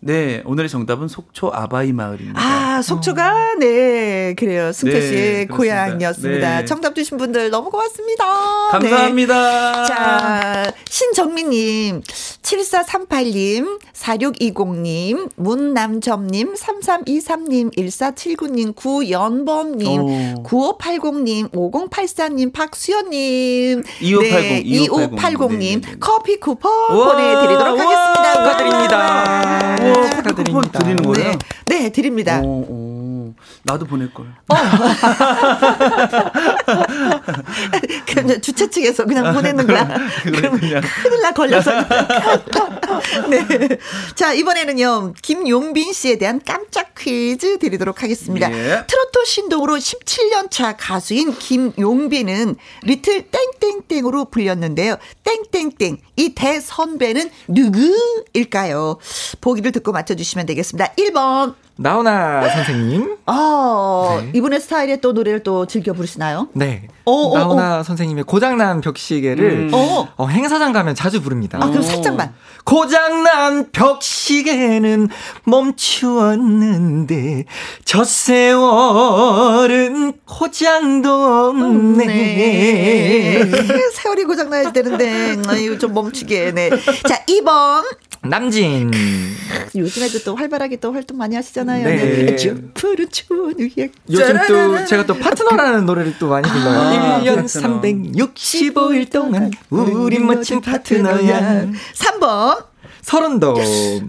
네 오늘의 정답은 속초 아바이 마을입니다. 아, 속초가, 네, 그래요. 승태 네, 씨의 그렇습니다. 고향이었습니다. 네. 정답 주신 분들 너무 고맙습니다. 감사합니다. 네. 자, 신정민님, 7438님, 4620님, 문남점님, 3323님, 1479님, 구연범님, 오. 9580님, 5084님, 박수연님, 2580, 2580님, 네, 네, 네. 커피 쿠폰 우와, 보내드리도록 우와, 하겠습니다. 축하드립니다. 우와, 축하드립니다. 드리는 거예요? 네, 네, 드립니다. 오, 오. 나도 보낼 걸. 그냥 주최 측에서 그냥 보내는 거야. 그러면 그냥. 큰일 나 걸려서. 네. 자, 이번에는요, 김용빈 씨에 대한 깜짝 퀴즈 드리도록 하겠습니다. 예. 트로트 신동으로 17년 차 가수인 김용빈은 리틀 땡땡땡으로 불렸는데요. 땡땡땡. 이 대선배는 누구일까요? 보기를 듣고 맞춰주시면 되겠습니다. 1번. 나훈아 선생님. 아, 네. 이분의 스타일의 또 노래를 또 즐겨 부르시나요? 네. 어, 어, 나훈아 선생님의 고장난 벽시계를 음. 어. 어, 행사장 가면 자주 부릅니다. 아, 그럼 살짝만. 고장난 벽시계는 멈추었는데 저 세월은 고장도 없네. 네. 세월이 고장나야 되는데, 아유, 좀 멈추게, 네. 자, 2번. 남진. 요즘에도 또 활발하게 또 활동 많이 하시잖아요. 네. 네. 요즘 또. 제가 또 파트너라는 노래를 또 많이 불러요. 아, 1년 파트너. 365일 동안 우리 멋진 파트너야. 3번. 서른도.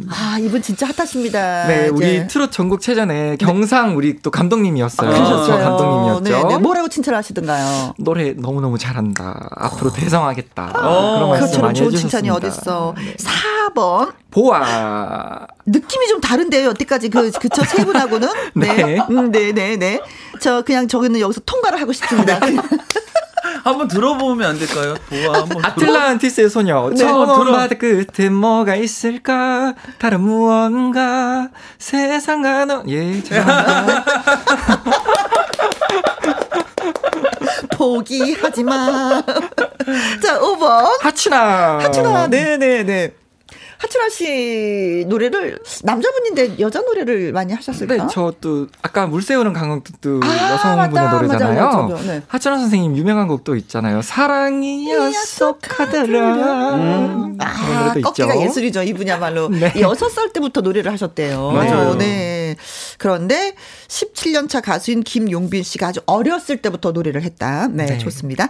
아, 이분 진짜 핫하십니다. 네, 우리 이제. 트롯 전국 체전에 경상 우리 또 감독님이었어요. 아. 저 감독님이었죠. 네, 네. 뭐라고 칭찬하시던가요? 노래 너무너무 잘한다. 앞으로 대성하겠다. 어, 그런 말씀 많이 좋은 해주셨습니다. 칭찬이 어딨어. 4번. 보아. 느낌이 좀 다른데요. 여태까지 그, 그쵸, 세 분하고는. 네. 네. 음, 네, 네, 네. 저 그냥 저기는 여기서 통과를 하고 싶습니다. 한번 들어보면 안 될까요? 보아 한번 아틀란티스의 소녀. 네, 처음 들어. 바다 끝에 뭐가 있을까? 다른 무언가 세상과는 예 죄송합니다. 포기하지 마. 자, 5번. 하춘아. 하춘아, 네 네 네. 하춘아 씨 노래를 남자분인데 여자 노래를 많이 하셨을까? 네, 저 또 아까 물새우는 강곡도 아, 여성분의 맞다. 노래잖아요. 맞아, 맞아, 맞아. 네. 하춘아 선생님 유명한 곡도 있잖아요. 사랑이 약속하더라. 음. 아, 꺾기가 있죠. 예술이죠, 이분야말로. 네. 여섯 살 때부터 노래를 하셨대요. 맞아요. 네. 그런데 17년 차 가수인 김용빈 씨가 아주 어렸을 때부터 노래를 했다. 네, 네. 좋습니다.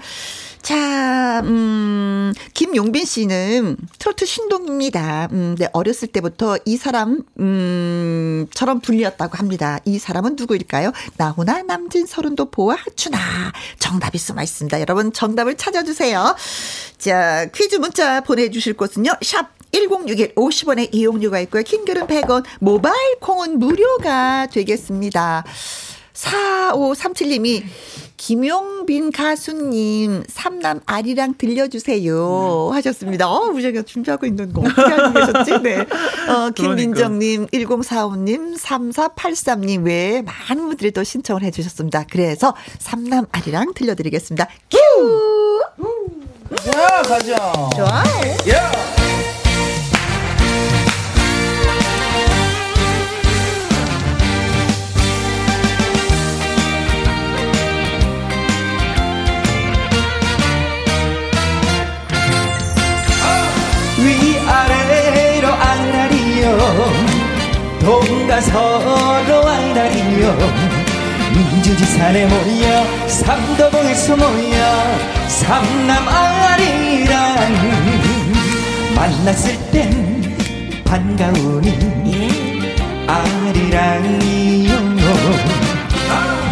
자, 음, 김용빈 씨는 트로트 신동입니다. 음, 네, 어렸을 때부터 이 사람, 음, 처럼 불리었다고 합니다. 이 사람은 누구일까요? 나훈아, 남진, 서른도, 보아, 하춘아. 정답이 숨어 있습니다. 여러분, 정답을 찾아주세요. 자, 퀴즈 문자 보내주실 곳은요, 샵 1061 50원의 이용료가 있고요. 킹글은 100원, 모바일 콩은 무료가 되겠습니다. 4537님이 김용빈 가수님 삼남 아리랑 들려주세요 하셨습니다. 어, 우리가 준비하고 있는 거 어떻게 알고 계셨지? 네. 어, 김민정님, 1045님, 3483님 외에 많은 분들이 또 신청을 해주셨습니다. 그래서 삼남 아리랑 들려드리겠습니다. 큐! 자 가자. 좋아요. 동가 서로 아라리요 민주지산에 모여 삼도봉에서 모여 삼남 아리랑 만났을 땐 반가우니 아리랑이요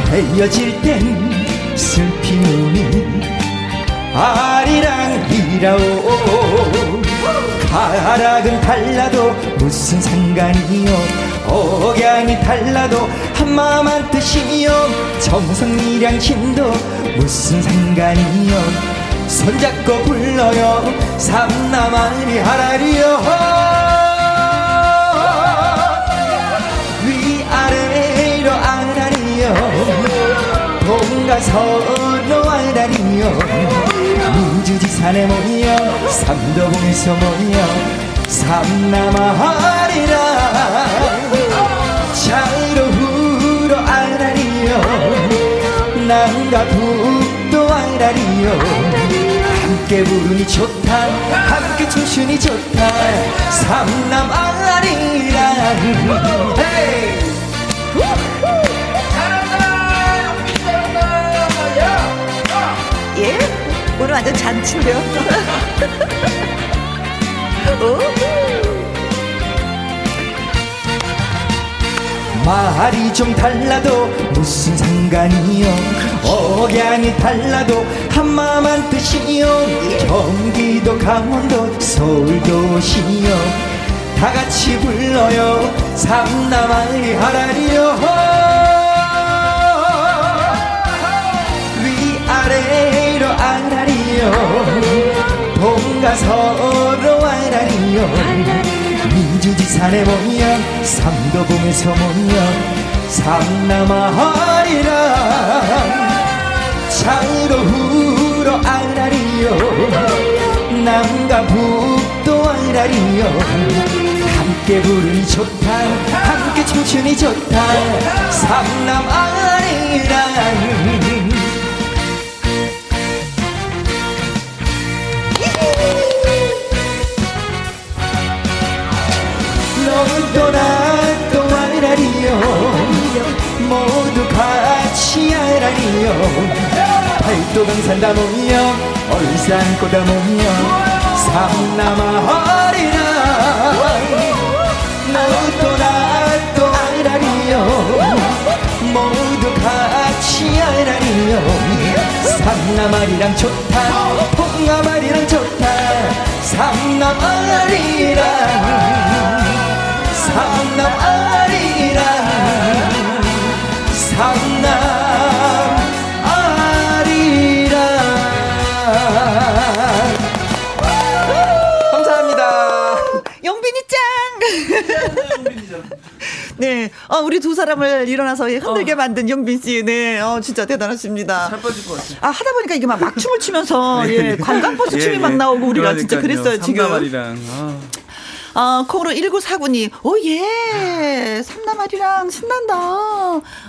헤어질 땐 슬피우니 아리랑이라오 가락은 달라도 무슨 상관이요? 억양이 달라도 한마음 한 뜻이요? 정성이랑 힘도 무슨 상관이요? 손잡고 불러요. 삼남아리 하라리요. 위아래로 아라리요. 동가 서로 아라리요 민주지산에 모여 삼도봉에서 모여 삼남아리라. 자로 후로 아라리요. 남과 북도 아라리요. 함께 부르니 좋다 함께 춤추니 좋다. 삼남 아리라 오늘 완전 잔치인데요? 말이 좀 달라도 무슨 상관이요? 억양이 달라도 한마음한 뜻이요. 경기도 강원도 서울도 시요. 다 같이 불러요. 삼남아리 하라리요 서로 아라리요 민주지산에 모여 삼도봉에서 모여 삼남아리랑 차로 후로 아라리요 남과 북도 아라리요 함께 부르니 좋다 함께 춤추니 좋다 삼남아리랑 같이 아라리요 팔도강 산 다 모여 얼산 꼬다 모여 삼남아리랑 너도 나도 아라리요. 모두 같이 아라리요. 삼남아리랑 좋다 봉남아리랑 좋다 삼남아리랑. 삼남아리랑. 삼 네. 어, 우리 두 사람을 일어나서 흔들게 만든 영빈 씨. 네. 어, 진짜 대단하십니다. 살 빠질 것 같아요. 아, 하다 보니까 이게 막 막 춤을 추면서, 예, 관광버스 예, 춤이 예. 막 나오고 우리가 진짜 그러니까요. 그랬어요, 지금. 삼다발이랑. 아. 아, 콩으로 1949님, 오, 예. 삼남아리랑 신난다.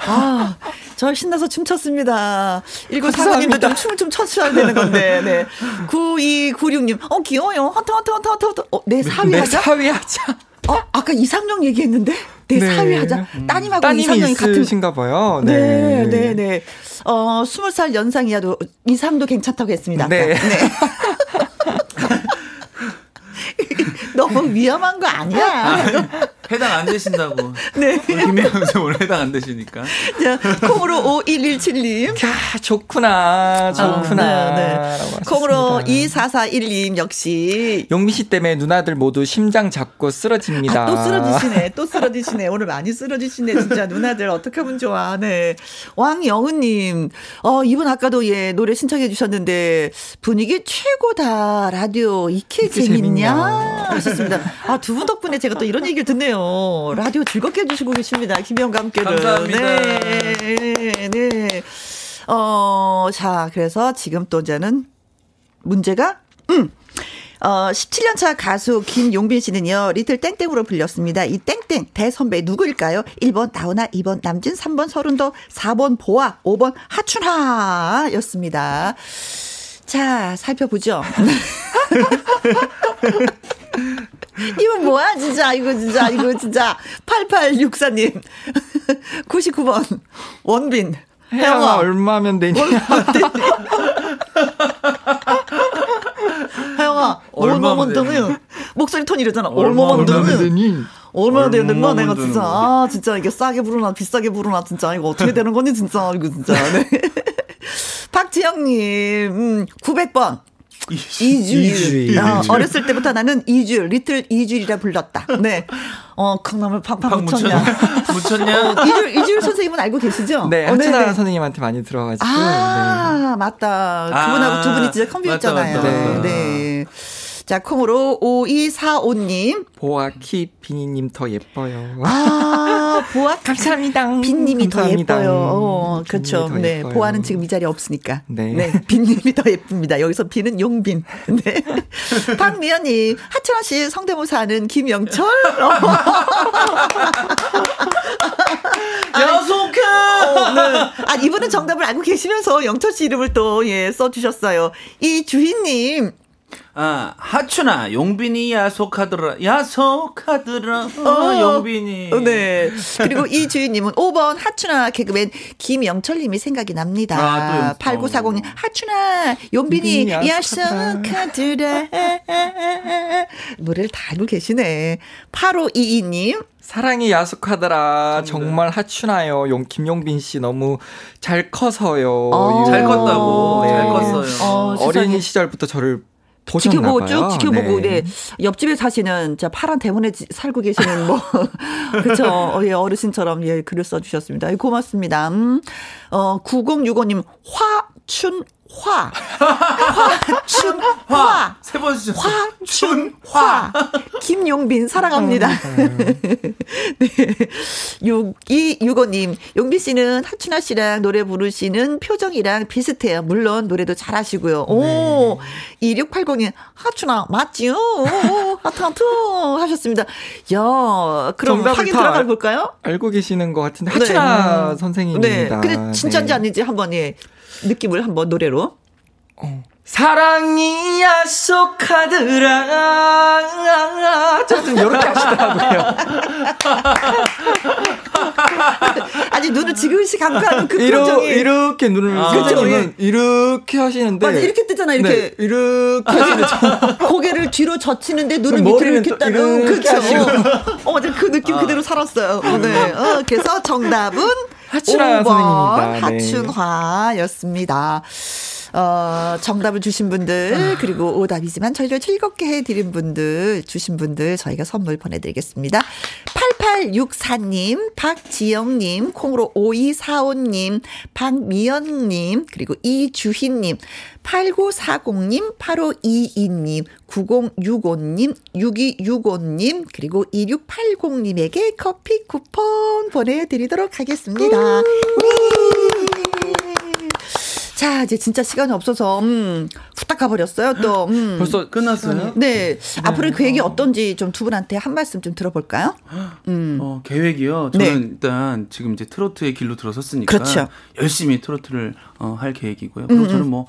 아, 저 신나서 춤췄습니다. 1949님도 좀 춤을 좀 춰셔야 되는 건데, 네. 9296님, 어, 귀여워요. 헌터, 헌터, 헌터, 헌터, 헌터. 어, 내 사위 네, 하자? 사위 하자. 어, 아까 이상형 얘기했는데? 내 네. 사위 하자. 따님하고 따님이 이상형이 같은. 있으신가 봐요. 네, 네, 네. 어, 20살 연상이야도 이상도 괜찮다고 했습니다. 아까. 네. 너무 위험한 거 아니야? 해당 안 되신다고. 네. 우리 김혜영 씨 오늘 해당 안 되시니까. 자, 콩으로 5117님. 야, 좋구나, 좋구나. 아, 네, 네. 콩으로 하셨습니다. 2441님 역시. 용미 씨 때문에 누나들 모두 심장 잡고 쓰러집니다. 아, 또 쓰러지시네. 또 쓰러지시네. 오늘 많이 쓰러지시네. 진짜 누나들 어떻게 하면 좋아. 네. 왕영은님. 어, 이분 아까도 예, 노래 신청해 주셨는데 분위기 최고다. 라디오 이렇게 이렇게 재밌냐? 재밌냐. 하셨습니다. 아, 두 분 덕분에 제가 또 이런 얘기를 듣네요. 라디오 즐겁게 해주시고 계십니다. 김영과 함께를. 감사합니다. 네. 네. 어, 자, 그래서 지금 또 이제는 문제가, 음. 어, 17년차 가수 김용빈 씨는요, 리틀 땡땡으로 불렸습니다. 이 땡땡, 대선배 누구일까요? 1번 나훈아, 2번 남진, 3번 서른도, 4번 보아, 5번 하춘하 였습니다. 자, 살펴보죠. 이거 뭐야, 진짜. 이거 진짜, 이거 진짜. 8864님. 99번. 원빈. 혜영아. 얼마면 되냐? 혜영아, 얼마면 되면. 목소리 톤 이러잖아. 되면. 되니? 얼마나 되는 거야, 내가 진짜. 아, 진짜 이게 싸게 부르나, 비싸게 부르나, 진짜. 이거 어떻게 되는 거니, 진짜. 이거 진짜. 네. 박지영님, 음, 900번. 이주일. 이주일. 어, 어렸을 때부터 나는 이주일, 리틀 이주일이라 불렀다. 네. 어, 콩나물 팍팍 팍 묻혔냐. 묻혔냐? 이주일, 이주일 선생님은 알고 계시죠? 네, 어, 하춘아 네네. 선생님한테 많이 들어가지고. 네. 아, 맞다. 두 아, 분하고 두 분이 진짜 컴퓨터잖아요. 맞다. 네. 자, 콩으로 5245님. 보아 키 비니님 더 예뻐요. 아, 보아 감사합니다. 빈님이 더 감사합니다. 예뻐요. 어, 그렇죠. 더 네, 예뻐요. 보아는 지금 이 자리에 없으니까. 네. 빈님이 더 예쁩니다. 여기서 빈은 용빈. 네. 박미연님, 하천아 씨 성대모사 하는 김영철. 어, 야속해! 어, 네. 아, 이분은 정답을 알고 계시면서 영철 씨 이름을 또, 예, 써주셨어요. 이 주희님, 아, 하춘아, 용빈이 야속하더라. 야속하더라. 어, 용빈이. 어, 네. 그리고 이 주인님은 5번 하춘아 개그맨 김영철님이 생각이 납니다. 아, 또 영- 8940님 하춘아 용빈이 용빈이 야속하더라. 노래를 다 알고 계시네. 8522님. 사랑이 야속하더라. 정말 하춘아요. 용 김용빈 씨 너무 잘 커서요. 어. 잘 컸다고. 네. 잘 컸어요. 어. 어린 시절부터 저를 지켜보고 봐요. 쭉 지켜보고 네. 옆집에 사시는 저 파란 대문에 지- 살고 계시는 뭐 그렇죠 어, 예, 어르신처럼 예 글을 써 주셨습니다. 예, 고맙습니다. 음, 어 9065님 화춘 화 화 춘 화 세 번 쓰셨어. 화 춘 화 김용빈 사랑합니다. 네. 6265님, 용빈 씨는 하춘아 씨랑 노래 부르시는 표정이랑 비슷해요. 물론 노래도 잘하시고요. 오, 2680님, 하춘아, 맞지요? 하트 하트 하셨습니다. 야, 그럼 확인 다 들어가 알- 볼까요? 알고 계시는 것 같은데 네. 하춘아 네. 선생님입니다. 근데 진짜인지 네. 아닌지 한번 예, 느낌을 한번 노래로. 사랑이 약속하더라. 좀 이렇게 하시더라고요. 아니, 눈을 지그시 감고 하는 그 이러, 표정이. 이렇게 눈을 아. 선생님은 이렇게 하시는데 맞아, 이렇게 뜨잖아, 이렇게. 네, 이렇게 하시는데 저 고개를 뒤로 젖히는데 눈을 밑으로 이렇게 또 따는 그렇죠. 어, 맞아 그 느낌 그대로 살았어요. 네. 어, 그래서 정답은 하춘화 5번 선생님입니다. 네. 하춘화였습니다. 어, 정답을 주신 분들, 그리고 오답이지만 저희를 즐겁게 해드린 분들, 주신 분들, 저희가 선물 보내드리겠습니다. 9864님, 박지영님, 콩으로 5245님, 박미연님, 그리고 이주희님, 8940님, 8522님, 9065님, 6265님, 그리고 2680님에게 커피 쿠폰 보내드리도록 하겠습니다. 자, 이제 진짜 시간이 없어서, 음, 후딱 가버렸어요, 또. 음. 벌써 끝났어요? 네. 앞으로 계획이 어떤지 좀 두 분한테 한 말씀 좀 들어볼까요? 음. 어, 계획이요. 저는 네. 일단 지금 이제 트로트의 길로 들어섰으니까 그렇죠. 음, 열심히 트로트를 어, 할 계획이고요. 그리고 저는 뭐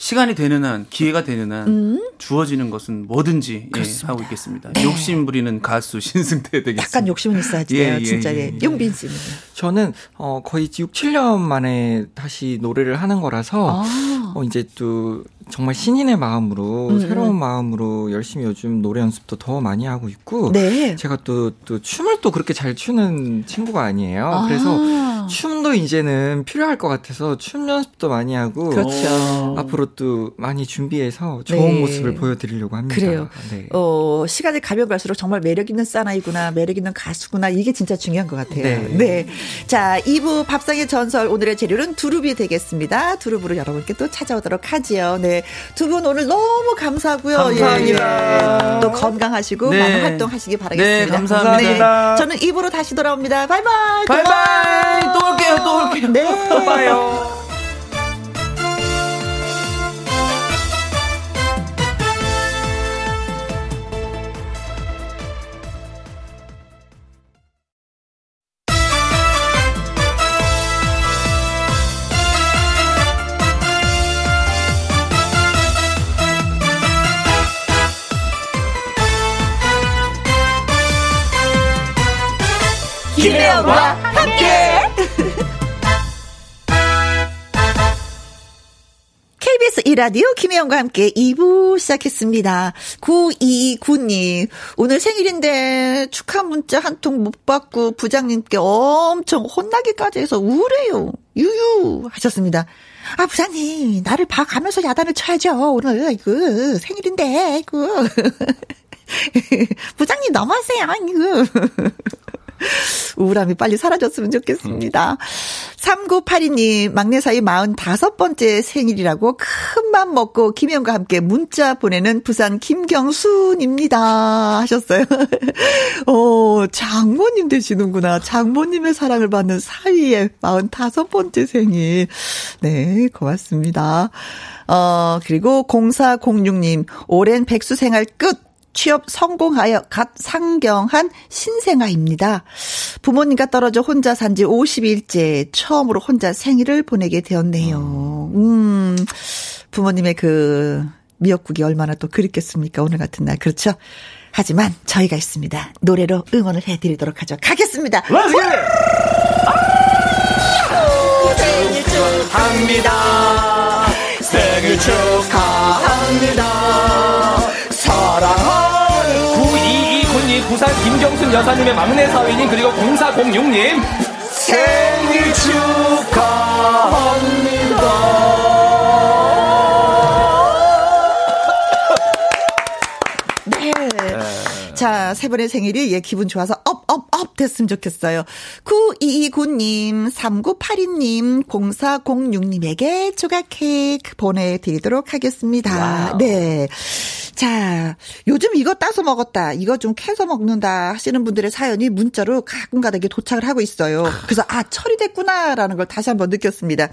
시간이 되는 한, 기회가 되는 한 주어지는 것은 뭐든지 예, 하고 있겠습니다. 욕심 부리는 가수 신승태 되겠습니다. 네. 약간 욕심은 있어야지 예, 예, 진짜. 예, 예. 예. 용빈 씨는. 저는 어 거의 6, 7년 만에 다시 노래를 하는 거라서 아. 어 이제 또 정말 신인의 마음으로 음, 새로운 마음으로 열심히 요즘 노래 연습도 더 많이 하고 있고 네. 제가 또또 춤을 또 그렇게 잘 추는 친구가 아니에요. 아. 그래서 춤도 이제는 필요할 것 같아서 춤 연습도 많이 하고 그렇죠. 앞으로 또 많이 준비해서 좋은 네. 모습을 보여드리려고 합니다. 그래요. 네. 어, 시간이 가면 갈수록 정말 매력 있는 사나이구나, 매력 있는 가수구나, 이게 진짜 중요한 것 같아요. 네. 네. 자, 2부 밥상의 전설, 오늘의 재료는 두릅이 되겠습니다. 두릅으로 여러분께 또 찾아오도록 하지요. 네. 두 분 오늘 너무 감사하고요. 감사합니다. 예, 예. 또 건강하시고 네. 많은 활동하시기 바라겠습니다. 네, 감사합니다. 네. 저는 2부로 다시 돌아옵니다. 바이바이. 바이바이! 또 올게요, 또 올게요. 네. 또 봐요. 김혜영과 이라디오 김혜영과 함께 2부 시작했습니다. 9229님, 오늘 생일인데 축하 문자 한 통 못 받고 부장님께 엄청 혼나기까지 해서 우울해요. 유유 하셨습니다. 아, 부장님, 나를 봐가면서 야단을 쳐야죠. 오늘, 이거, 생일인데, 이거. 부장님 너무하세요, 이거. 우울함이 빨리 사라졌으면 좋겠습니다. 3982님, 막내 사이 45번째 생일이라고 큰 맘 먹고 김영과 함께 문자 보내는 부산 김경순입니다. 하셨어요. 어, 장모님 되시는구나. 장모님의 사랑을 받는 사위의 45번째 생일. 네, 고맙습니다. 어, 그리고 0406님, 오랜 백수 생활 끝. 취업 성공하여 갓 상경한 신생아입니다. 부모님과 떨어져 혼자 산 지 50일째 처음으로 혼자 생일을 보내게 되었네요. 음, 부모님의 그 미역국이 얼마나 또 그립겠습니까? 오늘 같은 날. 그렇죠? 하지만 저희가 있습니다. 노래로 응원을 해드리도록 하죠. 가겠습니다. 생일 축하합니다. 생일 축하합니다. 9229님, 부산 김경순 여사님의 막내 사위님, 그리고 0406님. 생일 축하합니다. 자, 세 분의 생일이 예, 기분 좋아서 up, up, up 됐으면 좋겠어요. 9229님, 3982님, 0406님에게 조각 케이크 보내드리도록 하겠습니다. 네. 자, 요즘 이거 따서 먹었다, 이거 좀 캐서 먹는다 하시는 분들의 사연이 문자로 가끔가다 이게 도착을 하고 있어요. 그래서 아, 처리됐구나라는 걸 다시 한번 느꼈습니다.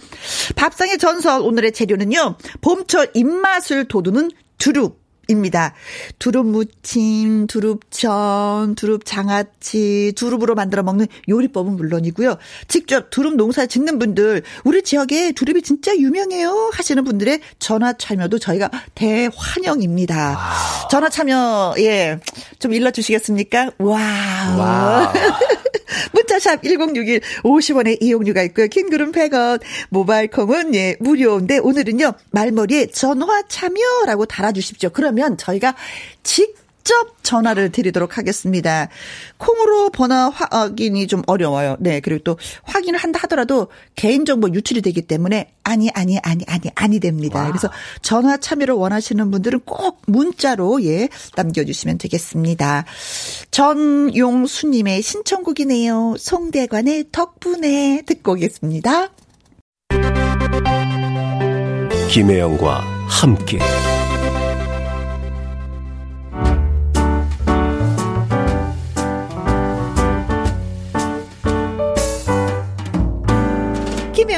밥상의 전설 오늘의 재료는요, 봄철 입맛을 돋우는 두릅. 입니다. 두릅 무침, 두릅전, 두릅 장아찌, 두릅으로 만들어 먹는 요리법은 물론이고요. 직접 두릅 농사 짓는 분들, 우리 지역에 두릅이 진짜 유명해요 하시는 분들의 전화 참여도 저희가 대환영입니다. 전화 참여, 예, 좀 일러 주시겠습니까? wow. 문자샵 1061 50원의 이용료가 있고요. 긴 글은 100원, 모바일 콩은 예, 무료인데 오늘은요. 말머리에 전화 참여라고 달아 주십시오. 그러면 저희가 직접 직접 전화를 드리도록 하겠습니다. 콩으로 번호 확인이 좀 어려워요. 네. 그리고 또 확인을 한다 하더라도 개인정보 유출이 되기 때문에 아니, 아니, 아니, 아니, 아니 됩니다. 와. 그래서 전화 참여를 원하시는 분들은 꼭 문자로 예, 남겨주시면 되겠습니다. 전용수님의 신청곡이네요. 송대관의 덕분에 듣고 오겠습니다. 김혜영과 함께.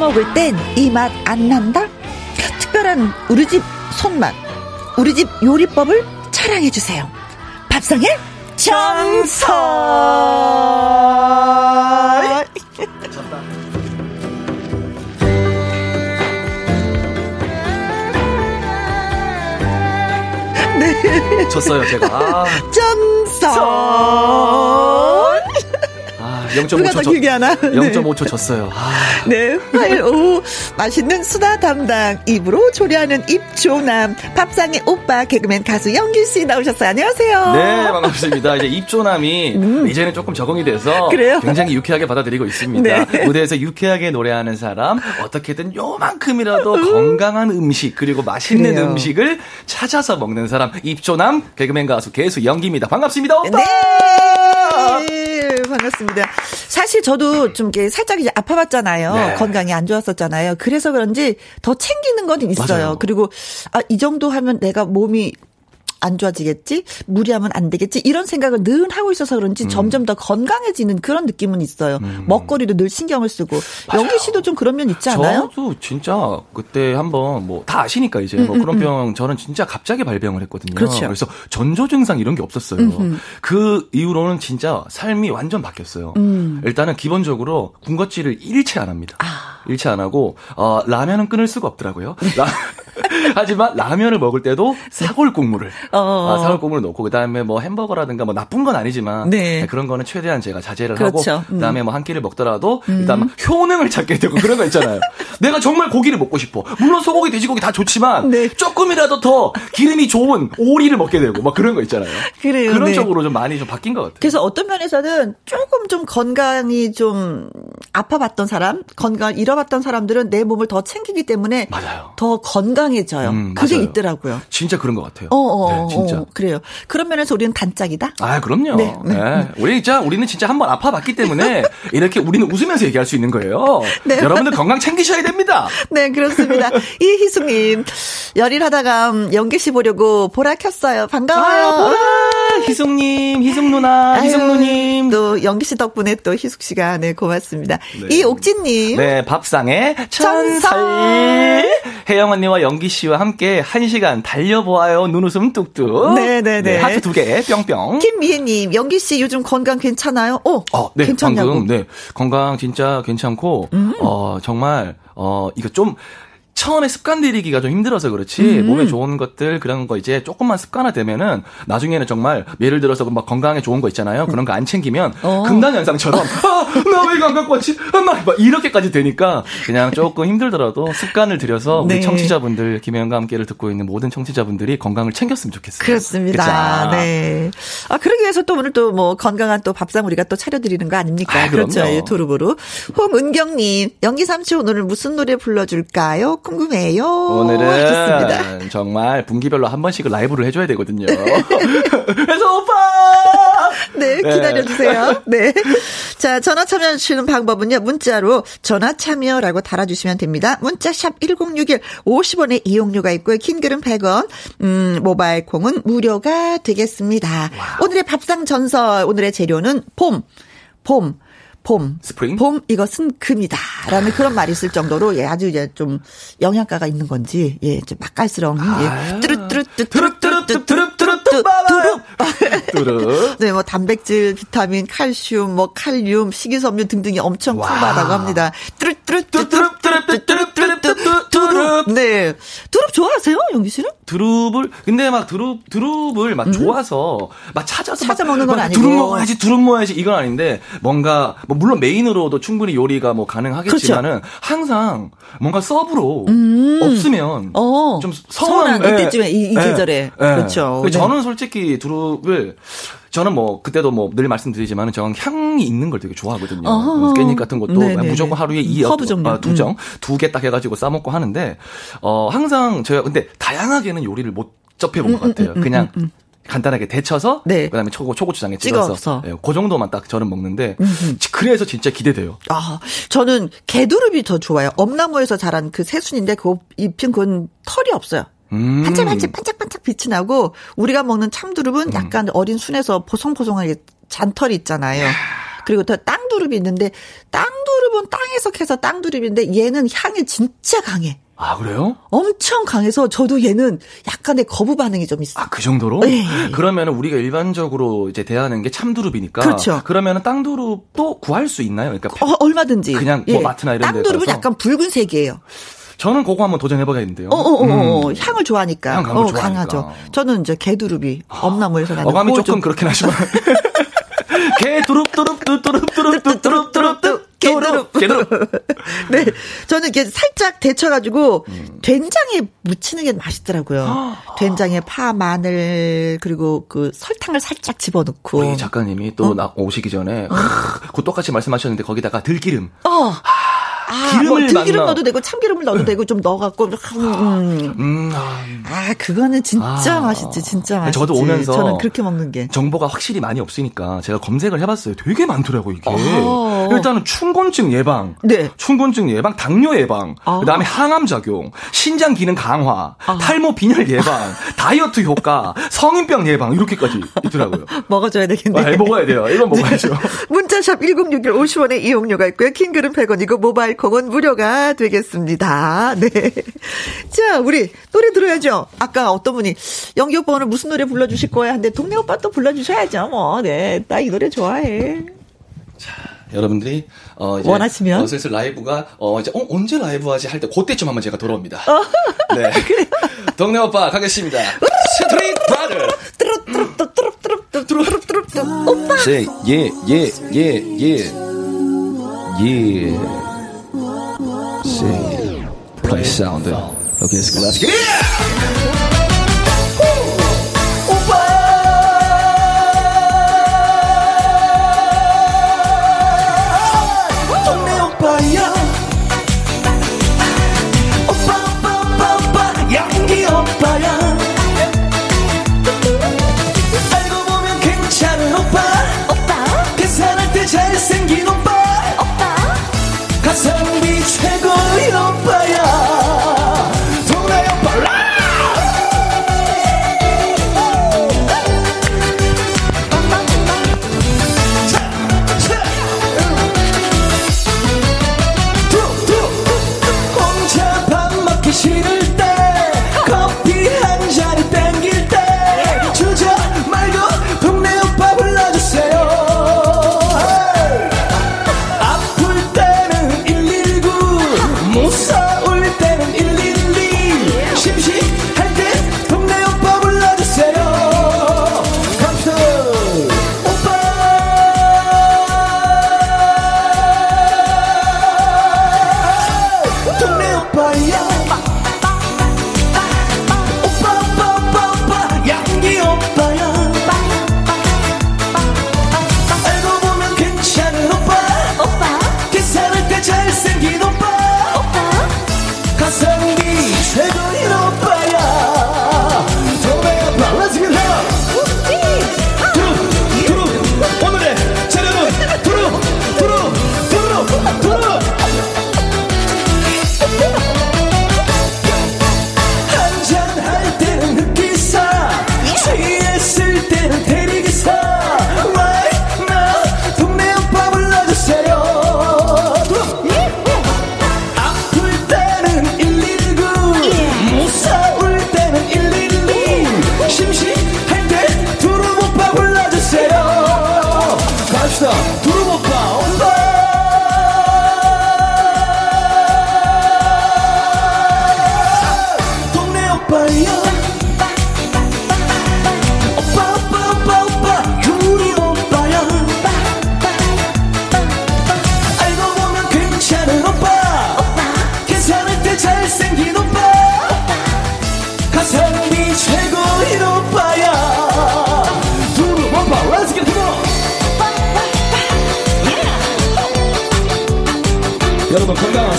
먹을 땐 이 맛 안 난다? 특별한 우리 집 손맛, 우리 집 요리법을 자랑해주세요. 밥상의 정설! 네. 졌어요, 제가. 아. 정설! 0.5초 길게 하나? 0.5초 졌어요. 아. 네. 화요일 오후 맛있는 수다 담당 입으로 조리하는 입조남 밥상의 오빠 개그맨 가수 영길 씨 나오셨어요. 안녕하세요. 네, 반갑습니다. 이제 입조남이 음. 이제는 조금 적응이 돼서 그래요? 굉장히 유쾌하게 받아들이고 있습니다. 네. 무대에서 유쾌하게 노래하는 사람 어떻게든 요만큼이라도 음. 건강한 음식 그리고 맛있는 그래요. 음식을 찾아서 먹는 사람 입조남 개그맨 가수 개수 영기입니다. 반갑습니다. 오빠. 네. 반갑습니다. 사실 저도 좀 이렇게 살짝 이제 아파봤잖아요. 네. 건강이 안 좋았었잖아요. 그래서 그런지 더 챙기는 건 있어요. 맞아요. 그리고 아, 이 정도 하면 내가 몸이 안 좋아지겠지? 무리하면 안 되겠지? 이런 생각을 늘 하고 있어서 그런지 음. 점점 더 건강해지는 그런 느낌은 있어요. 음. 먹거리도 늘 신경을 쓰고. 영기 씨도 좀 그런 면 있지 않아요? 저도 진짜 그때 한번 뭐 다 아시니까 이제 뭐 음, 뭐 그런 음, 병 저는 진짜 갑자기 발병을 했거든요. 그렇죠. 그래서 전조 증상 이런 게 없었어요. 그 이후로는 진짜 삶이 완전 바뀌었어요. 음. 일단은 기본적으로 군것질을 일체 안 합니다. 아. 일체 안 하고 어, 라면은 끊을 수가 없더라고요. 라, 하지만 라면을 먹을 때도 사골 국물을 어. 아, 사골 국물을 넣고 그다음에 뭐 햄버거라든가 뭐 나쁜 건 아니지만 네. 네 그런 거는 최대한 제가 자제를 그렇죠. 하고 그다음에 뭐한 끼를 먹더라도 음. 일단 효능을 찾게 되고 그런 거 있잖아요. 내가 정말 고기를 먹고 싶어. 물론 소고기, 돼지고기 다 좋지만 네. 조금이라도 더 기름이 좋은 오리를 먹게 되고 막 그런 거 있잖아요. 그래요. 그런 네. 쪽으로 좀 많이 좀 바뀐 것 같아요. 그래서 어떤 면에서는 조금 좀 건강이 좀 아파봤던 사람, 건강을 잃어봤던 사람들은 내 몸을 더 챙기기 때문에 맞아요. 더 건강해 져요. 음, 그게 맞아요. 있더라고요. 진짜 그런 것 같아요. 어, 어, 네, 진짜. 어, 그래요. 그런 면에서 우리는 단짝이다. 아, 그럼요. 네, 네. 네. 우리 진짜 우리는 진짜 한번 아파봤기 때문에 이렇게 우리는 웃으면서 얘기할 수 있는 거예요. 네. 여러분들 건강 챙기셔야 됩니다. 네, 그렇습니다. 이희숙님, 열일하다가 음, 연기 씨 보려고 보라 켰어요. 반가워요. 아, 보라! 희숙님, 희숙 누나, 아유, 희숙 누님. 또 연기 씨 덕분에 또 희숙 씨가 네 고맙습니다. 네. 이 옥진님, 네, 밥상의 천설. 천설. 혜영 언니와 영기 씨와 함께 한 시간 달려보아요. 눈웃음 뚝뚝. 네네네. 하트 두 개, 뿅뿅. 김미혜님, 연기 씨 요즘 건강 괜찮아요? 오, 어, 네, 괜찮냐고. 음. 방금, 네. 건강 진짜 괜찮고, 어, 정말, 어, 이거 좀, 처음에 습관 들이기가 좀 힘들어서 그렇지 음. 몸에 좋은 것들 그런 거 이제 조금만 습관화되면은 나중에는 정말 예를 들어서 막 건강에 좋은 거 있잖아요 그런 거 안 챙기면 어. 금단현상처럼 아나 왜 이거 안 갖고 왔지 막, 막 이렇게까지 되니까 그냥 조금 힘들더라도 습관을 들여서 우리 네. 청취자분들 김혜영과 함께를 듣고 있는 모든 청취자분들이 건강을 챙겼으면 좋겠어요 그렇습니다. 그쵸? 네. 아, 그러기 위해서 또 오늘 또 뭐 건강한 또 밥상 우리가 또 차려드리는 거 아닙니까? 아. 그렇죠. 유튜브로. 홍은경님, 연기 삼촌 오늘 무슨 노래 불러줄까요? 궁금해요. 하셨습니다. 오늘은 정말 분기별로 한 번씩은 라이브를 해줘야 되거든요. 그래서 오빠! 네, 네. 기다려주세요. 네. 자, 전화 참여하시는 방법은요, 문자로 전화 참여라고 달아주시면 됩니다. 문자샵 1061, 50원의 이용료가 있고요. 킹글은 100원, 음, 모바일 콩은 무료가 되겠습니다. 오늘의 밥상 전설, 오늘의 재료는 봄, 봄, 봄. 스프링? 봄, 이것은 금이다. 라는 그런 말이 있을 정도로, 예, 아주 이제 좀 영양가가 있는 건지, 예, 좀 맛깔스러운, 예, 뚜루뚜루뚜, 뚜루뚜루뚜, 뚜루뚜루뚜, 뚜루. 뚜루. 네, 뭐 단백질, 비타민, 칼슘, 뭐 칼륨, 식이섬유 등등이 엄청 풍부하다고 합니다. 뚜룹뚜룹뚜룹뚜룹뚜룹 뚜룹. 네. 두릅 좋아하세요, 영기 씨는? 두릅을 근데 막 두릅 두릅을 막 좋아서 막 찾아서 찾아 막- 먹는 건막 아니고. 두릅 먹어야지 두릅 먹어야지 이건 아닌데 뭔가 뭐 물론 메인으로도 충분히 요리가 뭐 가능하겠지만은 항상 뭔가 서브로 없으면 음. 어. 좀 서운한 서운한 이때쯤에, 이- 이 계절에. 그렇죠. 네. 저는 솔직히 두릅을 저는 뭐 그때도 뭐 늘 말씀드리지만은 저는 향이 있는 걸 되게 좋아하거든요. 어허. 깻잎 같은 것도 네네네. 무조건 하루에 이 허브 종류. 음. 아, 두 정, 두개 딱 해가지고 싸 먹고 하는데, 어, 항상 제가 근데 다양하게는 요리를 못 접해본 것 같아요. 그냥 간단하게 데쳐서, 음, 네. 그다음에 초고, 초고추장에 찍어서, 찍어서. 예, 그 정도만 딱 저는 먹는데, 그래서 진짜 기대돼요. 아, 저는 개두릅이 더 좋아요. 엄나무에서 자란 그 새순인데 그 잎은 그건 털이 없어요. 음. 반짝반짝 반짝반짝 빛이 나고 우리가 먹는 참두릅은 약간 어린 순에서 보송보송하게 잔털이 있잖아요. 그리고 또 땅두릅이 있는데 땅두릅은 땅에서 캐서 땅두릅인데 얘는 향이 진짜 강해. 아, 그래요? 엄청 강해서 저도 얘는 약간의 거부 반응이 좀 있어. 아, 그 정도로? 네. 그러면 우리가 일반적으로 이제 대하는 게 참두릅이니까. 그렇죠. 그러면 땅두릅도 구할 수 있나요? 그러니까 어, 얼마든지. 그냥 뭐 마트나 이런 데 땅두릅은? 약간 붉은색이에요. 저는 그거 한번 도전해봐야겠는데요. 어, 어, 어, 어. 향을 좋아하니까. 음. 향 강한 어, 걸 좋아하니까. 강하죠. 저는 이제 개두릅이 엄나무에서 나는 어감이 조금 좀- 그렇긴 하지만. 개 두릅 두릅 뚜 두릅 두릅 뚜 두릅 두릅 뚜 개두릅. 개두릅. 네. 저는 이게 살짝 데쳐가지고 음. 된장에 묻히는 게 맛있더라고요. 된장에 파, 마늘, 그리고 그 설탕을 살짝 집어넣고. 우리 작가님이 또나 오시기 전에 그 똑같이 말씀하셨는데 거기다가 들기름. 어. 아, 기름을 뭐 들기름 넣어도 되고 참기름을 넣어도 되고 좀 넣어갖고 음. 음, 아, 아 그거는 진짜 아. 맛있지 진짜 맛있지 저도 오면서 저는 그렇게 먹는 게 정보가 확실히 많이 없으니까 제가 검색을 해봤어요. 되게 많더라고 이게. 어. 일단은 충곤증 예방, 네. 충곤증 예방, 당뇨 예방, 아. 그다음에 항암 작용, 신장 기능 강화, 탈모 빈혈 예방, 다이어트 효과, 성인병 예방 이렇게까지 있더라고요. 먹어줘야 되겠네 아, 먹어야 돼요. 이건 먹어야죠. 문자샵 1061 50원의 이용료가 있고요. 긴 글은 100원 이고 모바일 콩은 무료가 되겠습니다. 네. 자, 우리 노래 들어야죠. 아까 어떤 분이 영기 오빠 오늘 무슨 노래 불러주실 거야? 근데 동네 오빠 또 불러주셔야죠. 뭐, 네. 나 이 노래 좋아해. 여러분들이 어, 이제 원하시면? 어, 슬슬 라이브가 어 이제 어, 언제 라이브 하지 할 때 그때쯤 한번 제가 돌아옵니다. 네. 동네 오빠 가겠습니다. Street. 뚜루뚜루뚜루뚜루뚜루뚜루뚜루. 오빠! Yeah yeah yeah. Say play sound. Okay, let's go. Let's get it.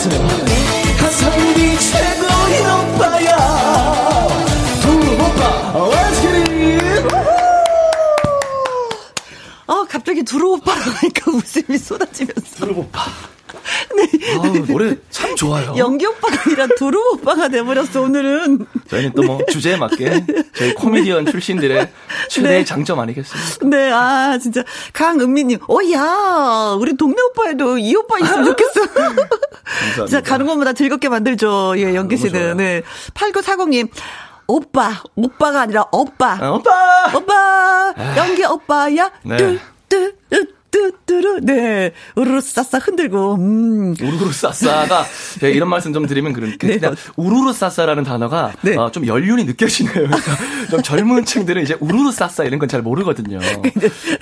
건강하세요 가성비 최고인 오빠야 두루 오빠 it 어, 갑자기 두루 오빠라고 하니까 웃음이 쏟아지면서. 두루 오빠. 아우, 노래 참 좋아요. 연기 오빠가 아니라 두루 오빠가 돼버렸어, 오늘은. 저희는 또뭐 주제에 맞게 저희 코미디언 출신들의 최대의 네. 장점 아니겠습니까? 네, 아, 진짜. 강은미님, 어, 야, 우리 동네 오빠에도 이 오빠 있으면 좋겠어. 진짜 가는 곳마다 즐겁게 만들죠. 예, 연기 너무 씨는. 네. 8940님, 오빠, 오빠가 아니라 오빠. 아, 오빠! 오빠, 연기 오빠야. 네. 뚜, 뚜, 뚜, 뚜, 뚜루. 네. 우르르 싹싹 흔들고, 음. 우르르 싸싸가 제가 이런 말씀 좀 드리면 그런 네. 우르르 싸싸라는 단어가 네. 어, 좀 연륜이 느껴지네요. 그러니까 좀 젊은 층들은 이제 우르르 싸싸 이런 건 잘 모르거든요.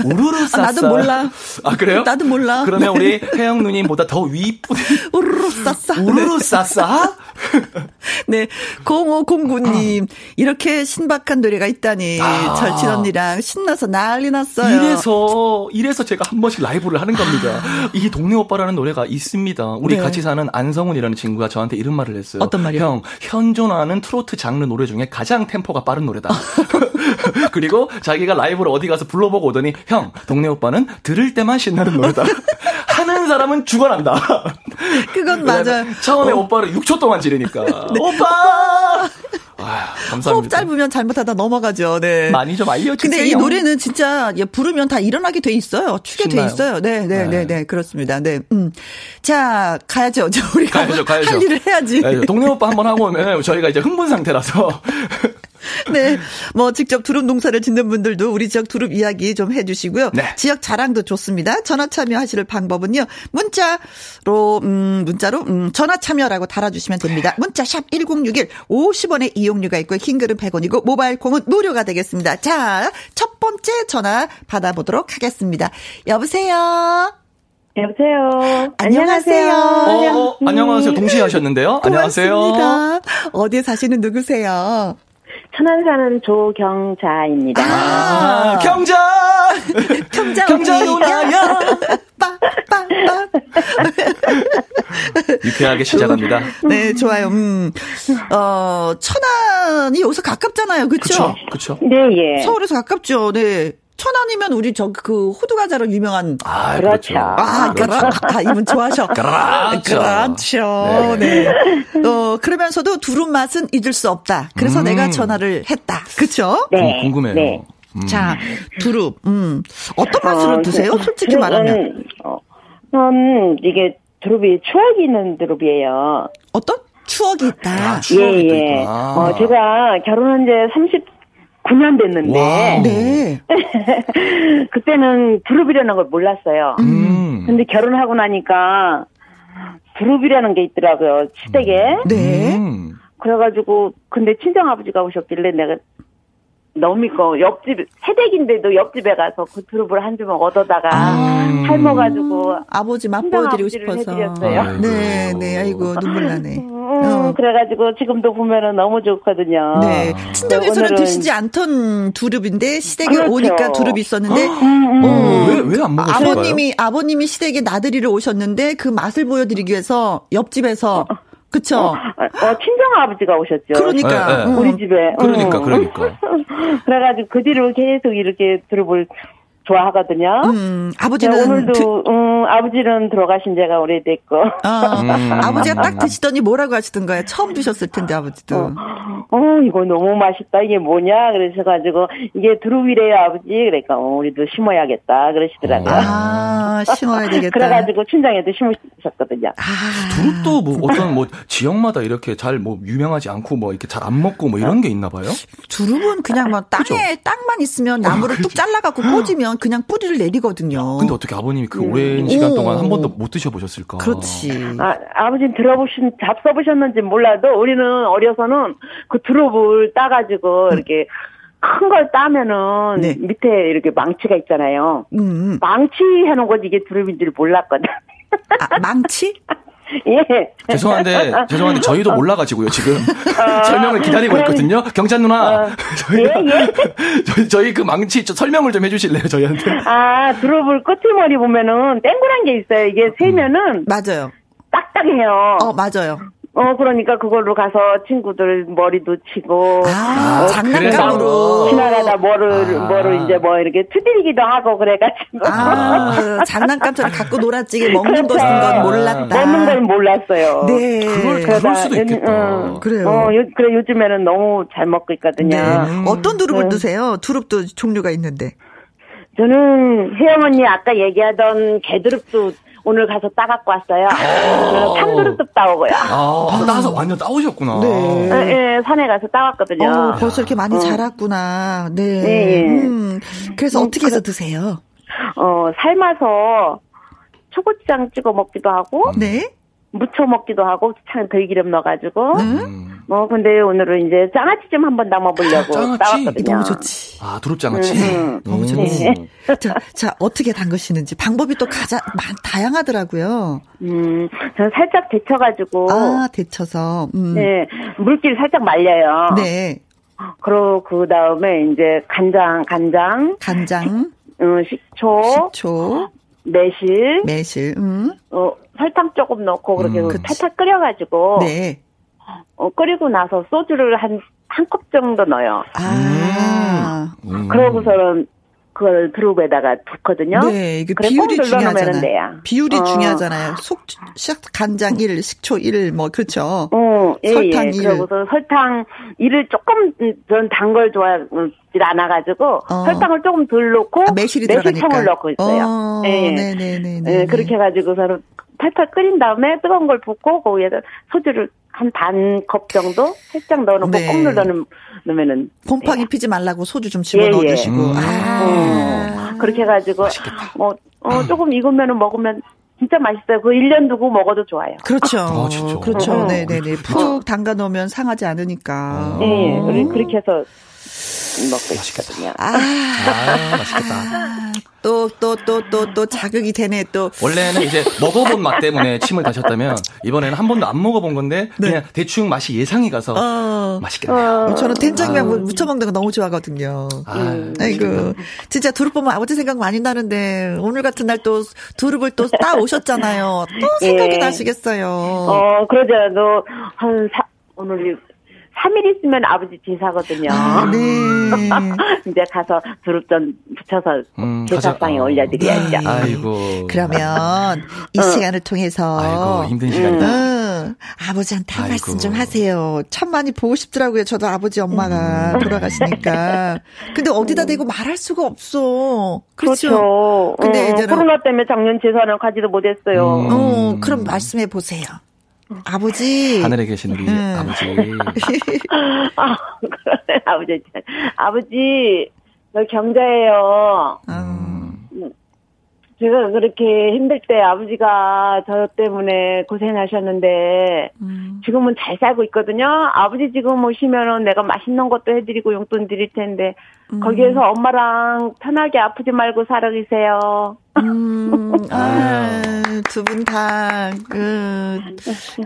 우르르 싸싸. 아, 나도 몰라. 아 그래요? 나도 몰라. 그러면 우리 혜영 누님보다 더 윗분 우르르 싹싹. 우르르 싸싸? 네. 0509님, 이렇게 신박한 노래가 있다니. 아. 절친 언니랑 신나서 난리 났어요. 이래서 이래서 제가 한 번씩 라이브를 하는 겁니다. 이 동네 오빠라는 노래가 있습니다. 우리 네. 같이 사는 안성훈이라는 친구가 저한테 이런 말을 했어요. 어떤 말이요? 형 현존하는 트로트 장르 노래 중에 가장 템포가 빠른 노래다. 그리고 자기가 라이브를 어디 가서 불러보고 오더니 형 동네 오빠는 들을 때만 신나는 노래다. 하는 사람은 죽어난다. 그건 맞아요. 처음에 어. 네. 오빠를 6초 동안 지르니까 오빠. 아, 감사합니다. 호흡 짧으면 잘못하다 넘어가죠. 네. 많이 좀 알려주세요. 근데 이 노래는 진짜 예, 부르면 다 일어나게 돼 있어요. 추게 돼 신나요. 있어요. 네, 네, 네, 네. 네, 그렇습니다. 네, 음. 자, 가야죠. 저 우리가 가야죠, 가야죠. 할 일을 해야지. 네, 동네 오빠 한번 하고 오면 저희가 이제 흥분 상태라서 네. 뭐 직접 두릅 농사를 짓는 분들도 우리 지역 두릅 이야기 좀 해주시고요. 네. 지역 자랑도 좋습니다. 전화 참여하실 방법은요. 문자로 음 문자로 음 전화 참여라고 달아주시면 됩니다. 문자 샵 #1061 50원의 이용료가 있고 흰 글은 100원이고 모바일 콩은 무료가 되겠습니다. 자, 첫 번째 전화 받아보도록 하겠습니다. 여보세요. 여보세요. 안녕하세요. 어, 안녕하세요. 동시에 하셨는데요. 안녕하세요. 고맙습니다. 어디에 사시는 누구세요? 천안 사는 조경자입니다. 아, 경자! 경자 경자. 누나야! 빠빠빠. 유쾌하게 시작합니다. 네, 좋아요. 음. 어, 천안이 여기서 가깝잖아요. 그쵸? 그쵸, 그쵸. 네, 예. 서울에서 가깝죠. 네. 천안이면 우리 저 그 호두 과자로 유명한 아, 그렇죠. 아, 그렇죠. 아, 이분 좋아하셔. 그렇죠. 그렇죠. 네. 어, 그러면서도 두릅 맛은 잊을 수 없다. 그래서 음. 내가 전화를 했다. 그쵸? 네. 궁- 궁금해요. 네. 음. 자, 두릅. 음. 어떤 맛으로 어, 드세요? 그- 솔직히 말하면. 어, 전 이게 두릅이 추억이 있는 두릅이에요. 어떤? 추억이 있다. 아, 추억이 또 예, 예. 있구나. 어, 제가 결혼한 지 39년 됐는데, wow. 네. 그때는 두릅이라는 걸 몰랐어요. 음. 근데 결혼하고 나니까 두릅이라는 게 있더라고요, 시댁에. 네. 음. 그래가지고, 근데 친정 아버지가 오셨길래 내가 너무 그 옆집, 새댁인데도 옆집에 가서 그 두릅을 한 주먹 얻어다가 아. 삶아가지고 아버지 맛보여드리고 싶어서. 해드렸어요. 아이고. 네, 네. 아이고, 눈물 나네. 음, 어. 그래가지고 지금도 보면은 너무 좋거든요. 네. 친정에서는 오늘은- 드시지 않던 두릅인데 시댁에 그렇죠. 오니까 두릅이 있었는데 음, 음. 어. 왜, 왜안 먹었을까요? 아버님이 아버님이 시댁에 나들이를 오셨는데 그 맛을 보여드리기 위해서 옆집에서 그쵸? 어, 어, 친정 아버지가 오셨죠. 그러니까 네, 네. 음. 우리 집에. 그러니까, 음. 그러니까. 그래가지고 그 뒤로 계속 이렇게 두릅을 좋아하거든요. 음, 네, 아버지는 오늘도 드- 음, 아버지는 들어가신 지가 오래됐고 어, 음. 아버지가 딱 드시더니 뭐라고 하시던가요? 처음 드셨을 텐데 아버지도. 어 이거 너무 맛있다 이게 뭐냐 그러셔가지고 이게 두릅이래요 아버지 그러니까 어, 우리도 심어야겠다 그러시더라고요. 아, 심어야 되겠다. 그래가지고 친정에도 심으셨거든요. 아, 두릅도 뭐 어떤 뭐 지역마다 이렇게 잘 뭐 유명하지 않고 뭐 이렇게 잘 안 먹고 뭐 이런 게 있나 봐요? 두릅은 그냥 뭐 땅에 그죠? 땅만 있으면 나무를 뚝 잘라갖고 꽂으면 그냥 뿌리를 내리거든요. 근데 어떻게 아버님이 그 오랜 시간 오. 동안 한 번도 못 드셔보셨을까? 그렇지. 아, 아버지는 들어보신, 잡숴보셨는지 몰라도 우리는 어려서는 그 두릅을 따가지고 이렇게 큰 걸 따면은 네. 밑에 이렇게 망치가 있잖아요. 음, 망치 해놓은 거지 이게 두릅인 줄 몰랐거든. 아, 망치? 예. 죄송한데 죄송한데 저희도 몰라가지고요 지금 설명을 기다리고 그럼- 있거든요. 경찬 누나 어, 저희가 예, 예. 저희, 저희 그 망치 좀 설명을 좀 해주실래요 저희한테? 아, 두릅을 끝머리 보면은 땡그란 게 있어요. 이게 세면은 맞아요. 딱딱해요. 어, 맞아요. 어, 그러니까 그걸로 가서 친구들 머리도 치고. 아, 어, 장난감으로. 지나가다 뭐를, 아. 뭐를 이제 뭐 이렇게 투들기도 하고 그래가지고. 아, 장난감처럼 갖고 놀았지. 먹는 그렇죠. 것인 건 몰랐다. 먹는 걸 몰랐어요. 네. 그걸 그럴 수도 요- 있겠다. 어, 그래요. 어, 요, 그래, 요즘에는 너무 잘 먹고 있거든요. 네. 어떤 두릅을 네. 드세요? 두릅도 종류가 있는데. 저는 혜영 언니 아까 얘기하던 개두릅도 오늘 가서 따갖고 왔어요. 어, 참두릅도 따오고요. 아 따서 완전 따오셨구나. 네. 예, 예, 산에 가서 따왔거든요. 어, 벌써 이렇게 많이 자랐구나. 네. 네. 음, 그래서 어떻게 해서 드세요? 어, 삶아서 초고추장 찍어 먹기도 하고, 네. 무쳐 먹기도 하고, 참 들기름 넣어가지고. 음. 뭐, 근데 오늘은 이제 장아찌 좀 한번 담아보려고 장아찌? 따왔거든요. 너무 좋지. 아 두릅장아찌. 음, 너무 오. 좋지. 자, 자, 어떻게 담그시는지 방법이 또 가장 많, 다양하더라고요. 음, 저는 살짝 데쳐가지고, 아, 데쳐서. 음. 네. 네, 물기를 살짝 말려요. 그리고 그 다음에 이제 간장, 간장, 간장, 음, 식초, 식초, 매실, 매실, 음. 어, 설탕 조금 넣고 그렇게 음, 그 탈탈 끓여가지고, 네. 어, 끓이고 나서 소주를 한, 한 컵 정도 넣어요. 아. 음. 그러고서는 그걸 두릅에다가 붓거든요. 네, 이게 그래, 비율이 중요하잖아요. 비율이 어. 중요하잖아요. 속, 식, 간장 1, 식초 1, 뭐, 그렇죠. 어, 예, 설탕 예. 일. 그러고서 설탕 일을 조금 음, 전단 걸 좋아하지 않아가지고 어. 설탕을 조금 덜 넣고 아, 매실이 들어가니까. 매실청을 넣고 있어요. 어, 예, 예. 네네네네. 예, 그렇게 해가지고서는 팔팔 끓인 다음에 뜨거운 걸 붓고 거기에다 소주를 한 반 컵 정도 살짝 넣어놓고 네. 꼭 눌러 놓으면은 곰팡이 피지 말라고 소주 좀 집어 넣어 예, 예. 주시고. 음. 아. 어, 그렇게 해가지고 뭐 어, 조금 익으면은 먹으면 진짜 맛있어요. 그 1년 두고 먹어도 좋아요. 그렇죠. 아, 진짜. 그렇죠. 음. 네네네. 푹 담가 놓으면 상하지 않으니까. 예, 예. 음. 그리- 그렇게 해서 먹고 있거든요. 아, 아 맛있겠다. 또, 또, 또, 또, 또 자극이 되네, 또. 원래는 이제 먹어본 맛 때문에 침을 다셨다면 이번에는 한 번도 안 먹어본 건데 그냥 대충 맛이 예상이 가서 네. 어. 맛있겠네요. 저는 된장면 무쳐 먹는 거 너무 좋아하거든요. 아, 아이고, 진짜 두릅 보면 아버지 생각 많이 나는데, 오늘 같은 날 또 두릅을 또 따 오셨잖아요. 또 생각이 예. 나시겠어요. 어, 그러더라도 한 사, 오늘이 3일 있으면 아버지 제사거든요. 아, 네. 이제 가서 두릅전 붙여서 음, 제사상에 가자- 어. 올려드려야죠. 네. 아이고. 그러면 이 어. 시간을 통해서 아이고, 힘든 시간이다. 응. 아버지한테 한 아이고. 말씀 좀 하세요. 참 많이 보고 싶더라고요. 저도 아버지 엄마가 음. 돌아가시니까. 근데 어디다 대고 말할 수가 없어. 그렇죠. 그렇죠. 근데 어, 이제는 코로나 때문에 작년 제사는 가지도 못했어요. 음. 어, 그럼 말씀해 보세요. 아버지. 하늘에 계신 우리 음. 아버지. 아, 그러네, 아버지. 아버지, 저 경자예요. 음. 제가 그렇게 힘들 때 아버지가 저 때문에 고생하셨는데 음. 지금은 잘 살고 있거든요. 아버지 지금 오시면은 내가 맛있는 것도 해드리고 용돈 드릴 텐데 음. 거기에서 엄마랑 편하게 아프지 말고 살아 계세요. 음, 아, 두 분 다, 그,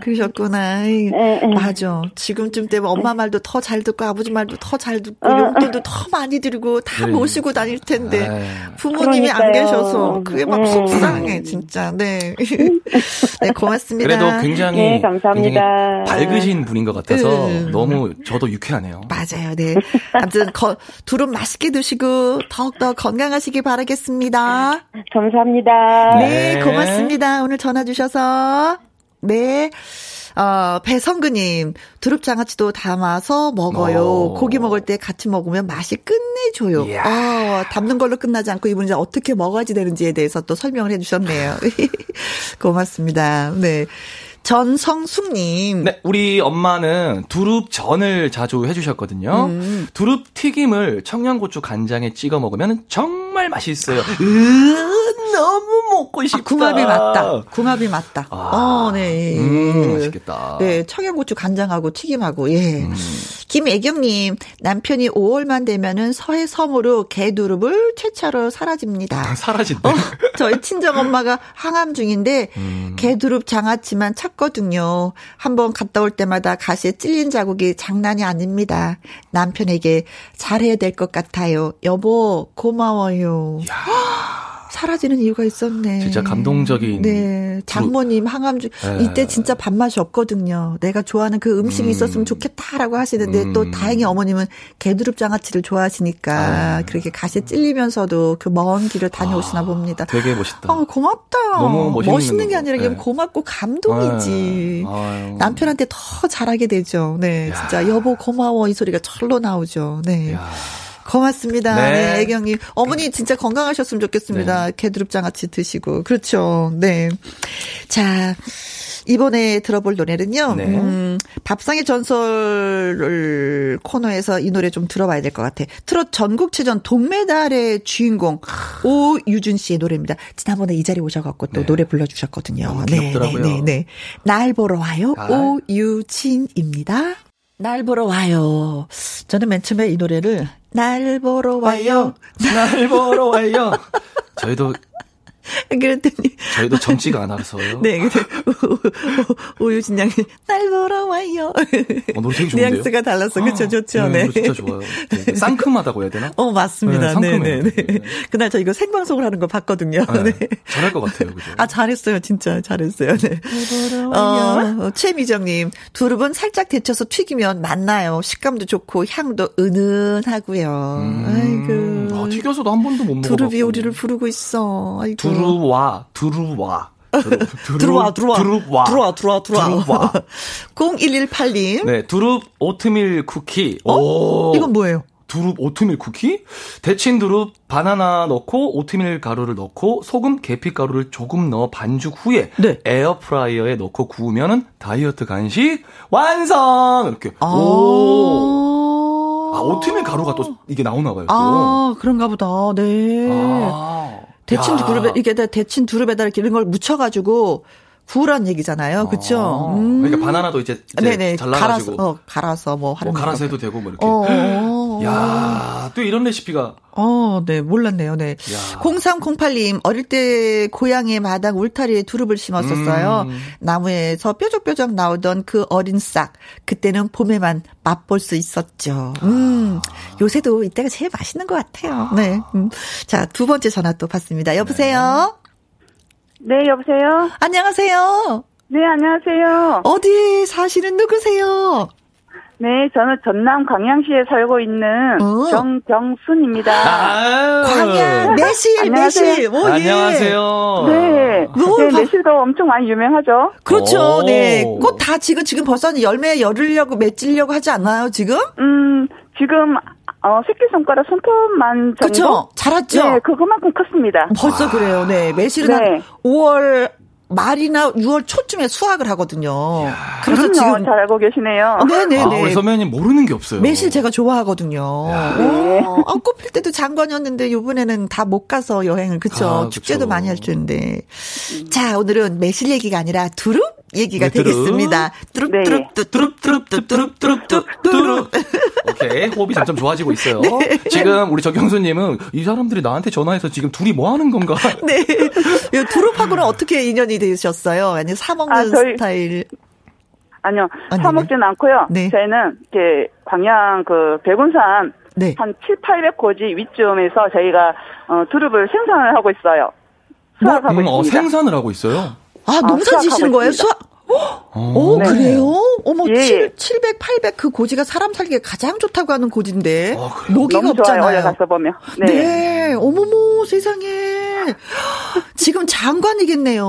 그러셨구나. 이. 맞아. 지금쯤 되면 엄마 말도 더 잘 듣고 아버지 말도 더 잘 듣고 용돈도 더 많이 드리고 다 네. 모시고 다닐 텐데 아이, 부모님이 안 그러니까요. 계셔서 그게 막 음. 속상해 진짜. 네. 네, 고맙습니다. 그래도 굉장히, 네, 감사합니다. 굉장히 밝으신 분인 것 같아서 음. 너무 저도 유쾌하네요. 맞아요. 네. 아무튼 거, 두릅 맛있게 드시고 더욱더 건강하시길 바라겠습니다. 감 사합니다. 네, 네. 고맙습니다. 오늘 전화 주셔서. 네. 어, 배성근님, 두릅장아찌도 담아서 먹어요. 오. 고기 먹을 때 같이 먹으면 맛이 끝내줘요. 이야. 어, 담는 걸로 끝나지 않고 이분이 어떻게 먹어야지 되는지에 대해서 또 설명을 해주셨네요. 고맙습니다. 네. 전성숙님. 네, 우리 엄마는 두릅전을 자주 해주셨거든요. 음. 두릅 튀김을 청양고추 간장에 찍어 먹으면 정말 맛있어요. 으, 너무 먹고 싶다. 아, 궁합이 맞다. 궁합이 맞다. 아. 어, 네. 음, 맛있겠다. 네, 청양고추 간장하고 튀김하고, 예. 음. 김애경님, 남편이 5월만 되면은 서해 섬으로 개두릅을 퇴차로 사라집니다. 사라진대. 어, 저희 친정 엄마가 항암 중인데 음. 개두릅 장아찌만 찾거든요. 한번 갔다 올 때마다 가시에 찔린 자국이 장난이 아닙니다. 남편에게 잘해야 될 것 같아요. 여보 고마워요. 사라지는 이유가 있었네. 진짜 감동적인 네, 장모님 항암 중 네. 이때 진짜 밥맛이 없거든요. 내가 좋아하는 그 음식이 음. 있었으면 좋겠다라고 하시는데 또 음. 다행히 어머님은 개두릅 장아찌를 좋아하시니까 아. 그렇게 가시에 찔리면서도 그 먼 길을 다녀오시나 봅니다. 되게 멋있다. 아, 고맙다. 너무 멋있는 게 아니라 네. 고맙고 감동이지. 네. 아유. 남편한테 더 잘하게 되죠. 네, 야. 진짜 여보 고마워 이 소리가 절로 나오죠. 네. 야. 고맙습니다. 네. 네, 애경님. 어머니 진짜 건강하셨으면 좋겠습니다. 개두릅 장아찌 드시고. 그렇죠. 네. 자, 이번에 들어볼 노래는요. 네. 음, 밥상의 전설 코너에서 이 노래 좀 들어봐야 될 것 같아. 트롯 전국체전 동메달의 주인공 오유준 씨의 노래입니다. 지난번에 이 자리에 오셔갖고 또 네. 노래 불러주셨거든요. 너무 귀엽더라고요. 네, 네, 네. 날 보러 와요. 아. 오유진입니다. 날 보러 와요. 저는 맨 처음에 이 노래를 날 보러 와요. 날 보러 와요. 저희도 그랬더니 저희도 젊지가 않아서요. 네, 근데 오유진 양이 날 보러 와요. 어, 노래 되게 좋은데요. 뉘앙스가 달랐어. 그렇죠, 좋죠. 네, 네. 진짜 좋아요. 되게 상큼하다고 해야 되나? 어, 맞습니다. 네, 네, 상큼해요. 네, 네. 네. 그날 저 이거 생방송을 하는 거 봤거든요. 네. 네. 잘할 것 같아요. 그죠? 아, 잘했어요. 진짜 잘했어요. 네. 어, 최미정님, 두릅은 살짝 데쳐서 튀기면 맛나요. 식감도 좋고 향도 은은하고요. 음. 아이고. 아, 튀겨서도 한 번도 못 먹어. 두릅이 우리를 부르고 있어. 아이고. 두루와, 두루와. 두루, 들어와, 들어와. 두루와. 들어와, 들어와, 들어와. 두루와. 0118님. 네, 두릅 오트밀 쿠키. 어? 오. 이건 뭐예요? 두릅 오트밀 쿠키? 데친 두릅 바나나 넣고 오트밀 가루를 넣고 소금 계피 가루를 조금 넣어 반죽 후에 네. 에어프라이어에 넣고 구우면은 다이어트 간식 완성 이렇게 아. 오. 아 오트밀 가루가 또 이게 나오나 봐요. 또. 아, 그런가 보다. 네. 아. 데친 야. 두릅에, 이게 다 데친 두릅에다 이렇게 이런 걸 묻혀가지고 구우란 얘기잖아요. 그쵸? 아. 음. 그러니까 바나나도 이제, 이제 네네. 잘라가지고 갈아서, 어, 갈아서 뭐 하는 뭐 갈아서 거. 해도 되고 뭐 이렇게. 어, 어, 어. 야, 또 이런 레시피가 어, 네, 몰랐네요, 네. 야. 0308님, 어릴 때 고향의 마당 울타리에 두릅을 심었었어요. 음. 나무에서 뾰족뾰족 나오던 그 어린 싹. 그때는 봄에만 맛볼 수 있었죠. 음, 요새도 이때가 제일 맛있는 것 같아요. 네. 음. 자, 두 번째 전화 또 받습니다. 여보세요? 네, 여보세요? 안녕하세요? 네, 안녕하세요. 어디 사시는 누구세요? 네, 저는 전남 광양시에 살고 있는 어. 정경순입니다. 아, 광양 매실 안녕하세요. 매실. 오, 예. 안녕하세요. 네, 뭐, 네, 봐. 매실도 엄청 많이 유명하죠. 그렇죠. 오. 네. 꽃 다 지금 지금 벌써 열매 열으려고 맺으려고 하지 않나요, 지금? 음, 지금 어, 새끼손가락 손톱만 정도. 그렇죠. 자랐죠. 네, 그거만큼 컸습니다. 벌써 그래요. 네. 매실은 네. 한 5월 말이나 6월 초쯤에 수확을 하거든요. 그래서 그럼요, 지금 잘 알고 계시네요. 네네네. 아, 우리 선배님 모르는 게 없어요. 매실 제가 좋아하거든요. 네. 오, 아, 꽃필 때도 장관이었는데 요번에는 다 못 가서 여행을 그쵸? 아, 그쵸. 축제도 많이 할 줄인데. 자, 오늘은 매실 얘기가 아니라 두릅 얘기가 네. 되겠습니다. 두릅 네. 두릅 뚜 뚜룹 뚜룹 뚜 뚜룹 뚜룹 뚜 뚜룹. 오케이 호흡이 점점 좋아지고 있어요. 지금 우리 정경수님은 이 사람들이 나한테 전화해서 지금 둘이 뭐 하는 건가? 네. 이 두릅하고는 어떻게 인연이 되셨어요? 아니 사 먹는 아, 저희- 스타일. 아니요, 아니요. 사 먹지는 않고요. 네. 저희는 이렇게 광양 그 백운산 네. 한 7, 800고지 위쯤에서 저희가 어, 두릅을 생산을 하고 있어요. 수확하고 음, 어, 있습니다. 생산을 하고 있어요. 아, 농사 수확하고 지시는 거예요? 수확? 오, 네. 그래요? 어머, 예, 칠 예. 700, 800 그 고지가 사람 살기에 가장 좋다고 하는 고지인데. 아? 녹이가 너무 좋아요. 없잖아요. 올해 가서 보면. 네. 네. 어머머, 세상에. 지금 장관이겠네요.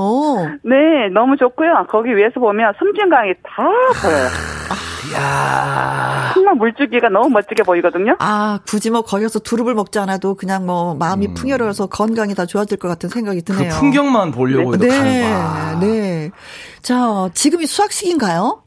네, 너무 좋고요. 거기 위에서 보면 섬진강이 다 보여요. 이야. 정말 물줄기가 너무 멋지게 보이거든요. 아, 굳이 뭐 거기 가서 두릅을 먹지 않아도 그냥 뭐 마음이 풍요로워서 건강이 다 좋아질 것 같은 생각이 그 드네요. 풍경만 보려고 가는 네, 거야. 네. 자, 지금이 수학 시기인가요?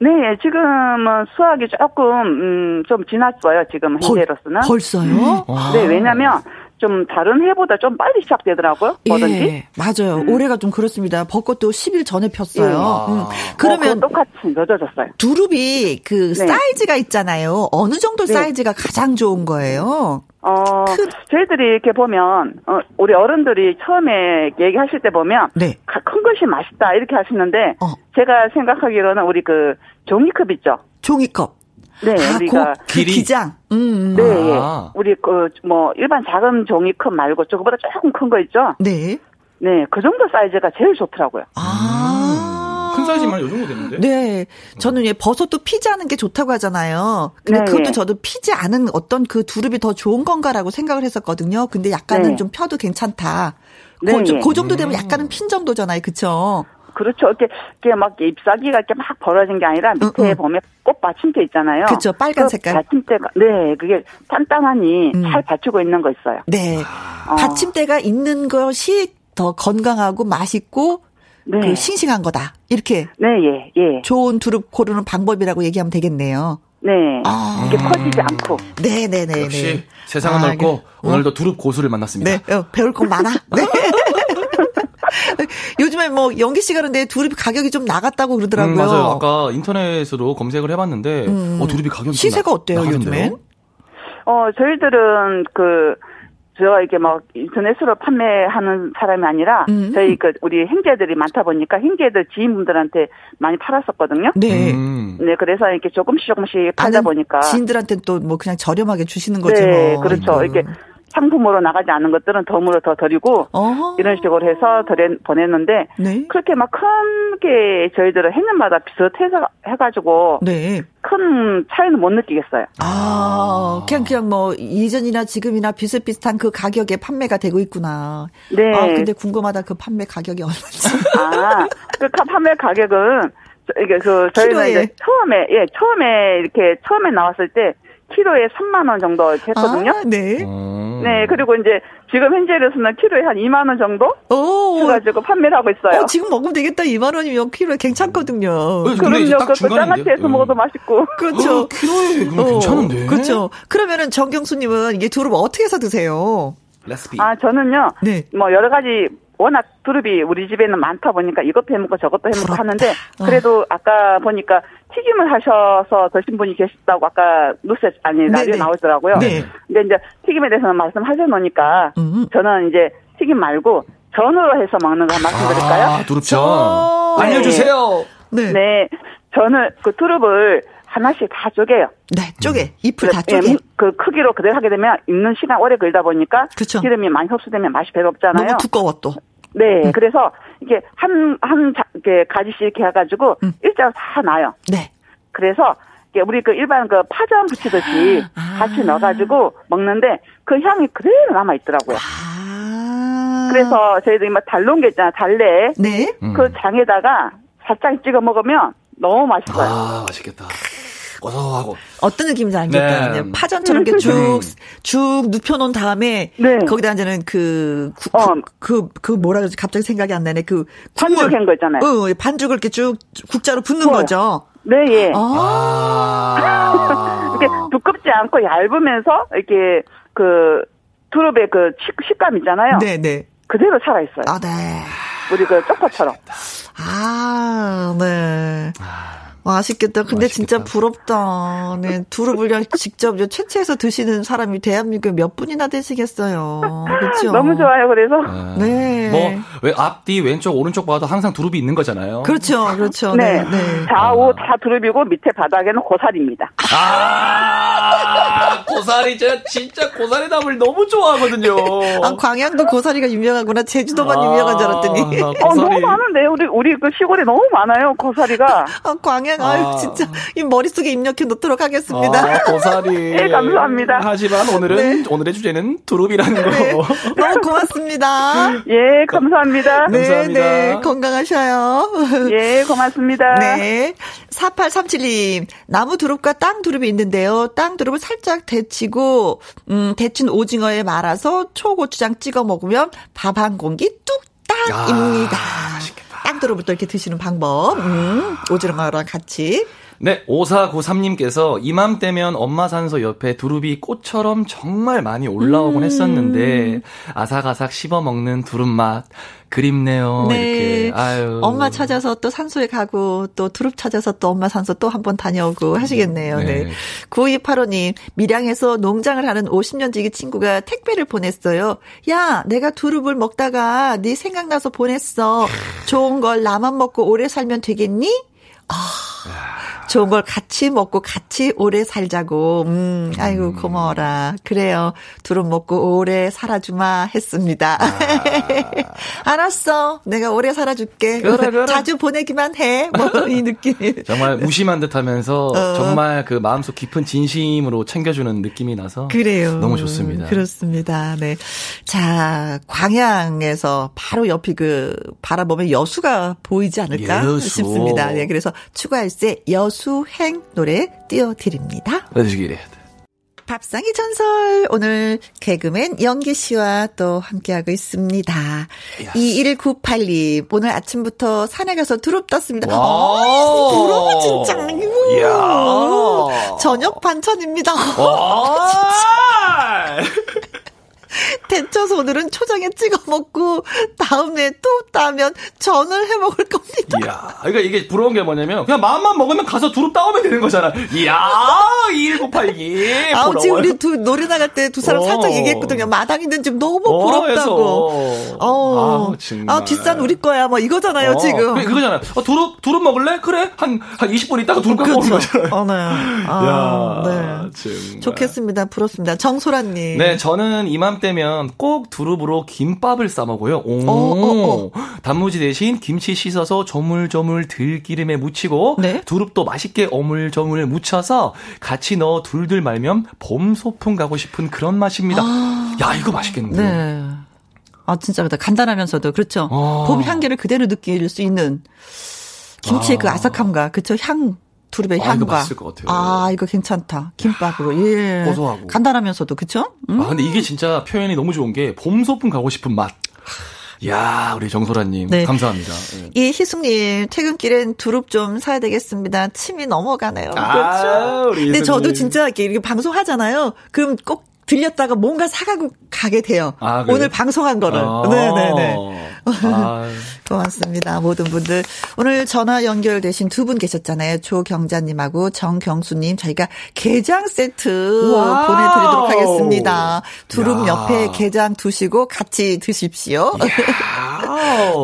네, 지금은 수학이 조금 음, 좀 지났어요. 지금 현재로서는. 벌 써요? 네, 왜냐면 좀 다른 해보다 좀 빨리 시작되더라고요. 뭐든지. 예, 맞아요. 올해가 좀 그렇습니다. 벚꽃도 10일 전에 폈어요. 예. 음, 어, 그러면 그거 똑같이 늦어졌어요. 두릅이 그 네. 사이즈가 있잖아요. 어느 정도 네. 사이즈가 가장 좋은 거예요? 어, 큰- 저희들이 이렇게 보면, 어, 우리 어른들이 처음에 얘기하실 때 보면, 네. 가- 큰 것이 맛있다, 이렇게 하시는데, 어. 제가 생각하기로는 우리 그 종이컵 있죠? 종이컵. 네, 아, 우리가. 그 길이. 기장. 음. 네, 아. 예. 우리 그, 뭐, 일반 작은 종이컵 말고 조금보다 조금 큰 거 있죠? 네. 네, 그 정도 사이즈가 제일 좋더라고요. 아. 큰 사이즈만 요 정도 되는데? 네. 저는 예, 버섯도 피지 않은 게 좋다고 하잖아요. 근데 네, 그것도 네. 저도 피지 않은 어떤 그 두릅이 더 좋은 건가라고 생각을 했었거든요. 근데 약간은 네. 좀 펴도 괜찮다. 네, 그, 네. 그 정도 되면 약간은 핀 정도잖아요. 그쵸? 그렇죠. 이렇게, 이렇게 막 잎사귀가 이렇게 막 벌어진 게 아니라 밑에 응, 응. 보면 꽃 받침대 있잖아요. 그쵸, 빨간 그 색깔. 받침대가, 네, 그게 단단하니 음. 잘 받치고 있는 거 있어요. 네. 어. 받침대가 있는 것이 더 건강하고 맛있고 네. 그 싱싱한 거다. 이렇게 네, 예, 예. 좋은 두릅 고르는 방법이라고 얘기하면 되겠네요. 네. 아. 이게 커지지 않고. 네네네. 역시 세상은 아, 넓고 그- 오늘도 두릅 고수를 만났습니다. 네, 어, 배울 건 많아. 네. 요즘에 뭐 연기 씨가 그런데 두릅 가격이 좀 나갔다고 그러더라고요. 음, 맞아요. 아까 인터넷으로 검색을 해봤는데 음. 어, 두릅이 가격이 좀 시세가 나- 어때요? 요즘엔? 어, 저희들은 그, 제가 이게 막 인터넷으로 판매하는 사람이 아니라 음. 저희 그 우리 형제들이 많다 보니까 형제들 지인분들한테 많이 팔았었거든요. 네. 음. 네, 그래서 이렇게 조금씩 조금씩 팔다 보니까 지인들한테 또 뭐 그냥 저렴하게 주시는 거죠. 네, 뭐. 그렇죠. 아이고. 이렇게 상품으로 나가지 않은 것들은 덤으로 더 드리고 어. 이런 식으로 해서 드려, 보냈는데 네. 그렇게 막 크게 저희들은 해년마다 비슷해서 해가지고 네. 큰 차이는 못 느끼겠어요. 아, 그냥, 그냥 뭐, 이전이나 지금이나 비슷비슷한 그 가격에 판매가 되고 있구나. 네. 아, 근데 궁금하다. 그 판매 가격이 얼마인지. 아, 그 가- 판매 가격은 저- 이게 그 저희는 키로에? 이제 처음에 예 처음에 이렇게 처음에 나왔을 때 키로에 3만 원 정도 이렇게 했거든요. 아, 네. 어. 네 그리고 이제 지금 현재로서는 키로에 한 2만 원 정도 오. 해가지고 판매를 하고 있어요. 어, 지금 먹으면 되겠다. 2만 원이면 키로에 괜찮거든요. 네, 이제 그럼요. 딱 그것도 장아찌 중간인데요? 해서 먹어도 맛있고. 그렇죠. 어, 키로에 그럼 괜찮은데? 그렇죠. 그러면은 정경수님은 이게 두릅 어떻게 해서 드세요? 레시피. 아 저는요. 네. 뭐 여러 가지 워낙 두릅이 우리 집에는 많다 보니까 이것도 해먹고 저것도 해먹고 부럽다. 하는데 어. 그래도 아까 보니까 튀김을 하셔서 드신 분이 계시다고 아까 뉴스 아니 라디오 네네. 나오더라고요. 네. 근데 이제 튀김에 대해서는 말씀하셔 놓으니까 음. 저는 이제 튀김 말고 전으로 해서 먹는 거 말씀드릴까요? 아, 두릅전. 전. 알려주세요. 네. 네. 네, 저는 그 두릅을 하나씩 다 쪼개요. 쪼개. 잎을 다 예, 쪼개. 그 크기로 그대로 하게 되면 익는 시간 오래 걸다 보니까 그쵸. 기름이 많이 흡수되면 맛이 별로 없잖아요. 너무 두꺼워 또. 네, 그래서 이게 한, 한, 자, 이렇게 가지씩 이렇게 해가지고 음. 일자로 다 놔요. 네. 그래서 이게 우리 그 일반 그 파전 부치듯이 아. 같이 넣어가지고 먹는데 그 향이 그대로 남아 있더라고요. 아. 그래서 저희들이 막 달롱 게 있잖아 달래 네. 음. 그 장에다가 살짝 찍어 먹으면 너무 맛있어요. 아, 맛있겠다. 고소하고. 어떤 느낌인지 알겠다. 네. 파전처럼 이렇게 쭉, 쭉 눕혀놓은 다음에, 네. 거기다 이제는 그, 구, 어. 그, 그 뭐라 그러지? 갑자기 생각이 안 나네. 그, 반죽 국물. 한거 있잖아요. 어, 반죽을 이렇게 쭉 국자로 붓는 구워요. 거죠. 네, 예. 아. 이렇게 두껍지 않고 얇으면서 이렇게 그 두릅의 그 식, 식감 있잖아요. 네네. 그대로 살아 있어요. 아, 네. 우리 그 쪽파처럼. 아, 네. 맛있겠다. 근데 진짜 부럽다. 네. 두릅을 그냥 직접 채취해서 드시는 사람이 대한민국에 몇 분이나 되시겠어요. 그렇죠? 너무 좋아요. 그래서 네. 뭐, 왜 앞뒤, 왼쪽, 오른쪽 봐도 항상 두릅이 있는 거잖아요. 그렇죠. 그렇죠. 네. 네. 네. 좌우 다 두릅이고 밑에 바닥에는 고사리입니다. 아, 고사리, 제가 진짜 고사리 담을 너무 좋아하거든요. 아, 광양도 고사리가 유명하구나. 제주도만 유명한 줄 알았더니. 아, 어, 고사리. 너무 많은데 우리 우리 그 시골에 너무 많아요. 고사리가. 아, 광양, 아유, 아. 진짜, 이 머릿속에 입력해 놓도록 하겠습니다. 아, 고사리. 네, 감사합니다. 하지만 오늘은, 네. 오늘의 주제는 두릅이라는 거. 네. 너무 고맙습니다. 예, 감사합니다. 네, 감사합니다. 네. 건강하셔요. 예, 고맙습니다. 네. 4837님, 나무 두릅과 땅 두릅이 있는데요. 땅 두릅을 살짝 데치고, 음, 데친 오징어에 말아서 초고추장 찍어 먹으면 밥 한 공기 뚝딱입니다. 아, 땅 두릅을 또 이렇게 드시는 방법. 음, 오징어랑 같이. 네, 5493님께서 이맘때면 엄마 산소 옆에 두릅이 꽃처럼 정말 많이 올라오곤 음. 했었는데 아삭아삭 씹어 먹는 두릅 맛 그립네요. 이렇게. 아유. 엄마 찾아서 또 산소에 가고 또 두릅 찾아서 또 엄마 산소 또 한 번 다녀오고 하시겠네요. 네. 네. 9285님, 밀양에서 농장을 하는 50년 지기 친구가 택배를 보냈어요. 야, 내가 두릅을 먹다가 네 생각나서 보냈어. 좋은 걸 나만 먹고 오래 살면 되겠니? 아, 좋은 걸 같이 먹고 같이 오래 살자고. 음, 아이고, 고마워라. 그래요. 두릅 먹고 오래 살아주마 했습니다. 알았어. 내가 오래 살아줄게. 그래, 그래. 자주 보내기만 해. 뭐, 이 느낌. 정말 무심한 듯 하면서 어. 정말 그 마음속 깊은 진심으로 챙겨주는 느낌이 나서 그래요. 너무 좋습니다. 그렇습니다. 네. 자, 광양에서 바로 옆이 그 바라보면 여수가 보이지 않을까 여수. 싶습니다. 네. 그래서 추가할세 여수 행 노래 띄워드립니다. 해주시기래. 밥상의 전설 오늘 개그맨 영기 씨와 또 함께하고 있습니다. 2198님 오늘 아침부터 산에 가서 두릅 땄습니다. 와. 두릅은 진짜 아니고 이야. 저녁 반찬입니다. 와. 데쳐서 오늘은 초장에 찍어 먹고 다음에 또 따면 전을 해 먹을 겁니다. 이야. 그러니까 이게 부러운 게 뭐냐면 그냥 마음만 먹으면 가서 두릅 따오면 되는 거잖아. 이야. 2198기. 아우 지금 우리 두 노래 나갈 때 두 사람 어. 살짝 얘기했거든요. 마당이든 지금 너무 어, 부럽다고. 어. 정말. 아 뒷산 우리 거야 뭐 이거잖아요 어, 지금. 그래, 그거잖아. 어, 두릅, 두릅 먹을래? 그래? 한, 한 20분 있다가 두릅 갖고 오는 거잖아. 어, 네. 아, 야, 네. 정말. 좋겠습니다. 부럽습니다. 정소라 님. 네, 저는 이맘 때면 꼭 두릅으로 김밥을 싸 먹어요. 오. 어, 어, 어. 단무지 대신 김치 씻어서 조물조물 들기름에 묻히고 네. 두릅도 맛있게 어물저물 묻혀서 같이 넣어 둘둘 말면 봄 소풍 가고 싶은 그런 맛입니다. 야, 이거 맛있겠는데요. 네. 아 진짜 그다 간단하면서도 그렇죠. 어. 봄 향기를 그대로 느낄 수 있는 김치의 그 아삭함과 그쵸 향 두릅의 아, 향과. 이거 맛있을 것 같아요. 아 이거 괜찮다. 김밥으로 예. 고소하고. 간단하면서도 그쵸? 음? 아, 근데 이게 진짜 표현이 너무 좋은 게 봄 소풍 가고 싶은 맛. 야, 우리 정소라님 네. 감사합니다. 예. 이 희숙님 퇴근길엔 두릅 좀 사야 되겠습니다. 침이 넘어가네요. 아, 그렇죠. 근데 저도. 진짜 이렇게, 이렇게 방송하잖아요. 그럼 꼭 들렸다가 뭔가 사가고 가게 돼요. 아? 오늘 방송한 거를. 아. 네네네. 아, 고맙습니다. 모든 분들. 오늘 전화 연결되신 두 분 계셨잖아요. 조경자님하고 정경수님. 저희가 게장 세트 wow. 보내드리도록 하겠습니다. 두릅 야. 옆에 게장 두시고 같이 드십시오.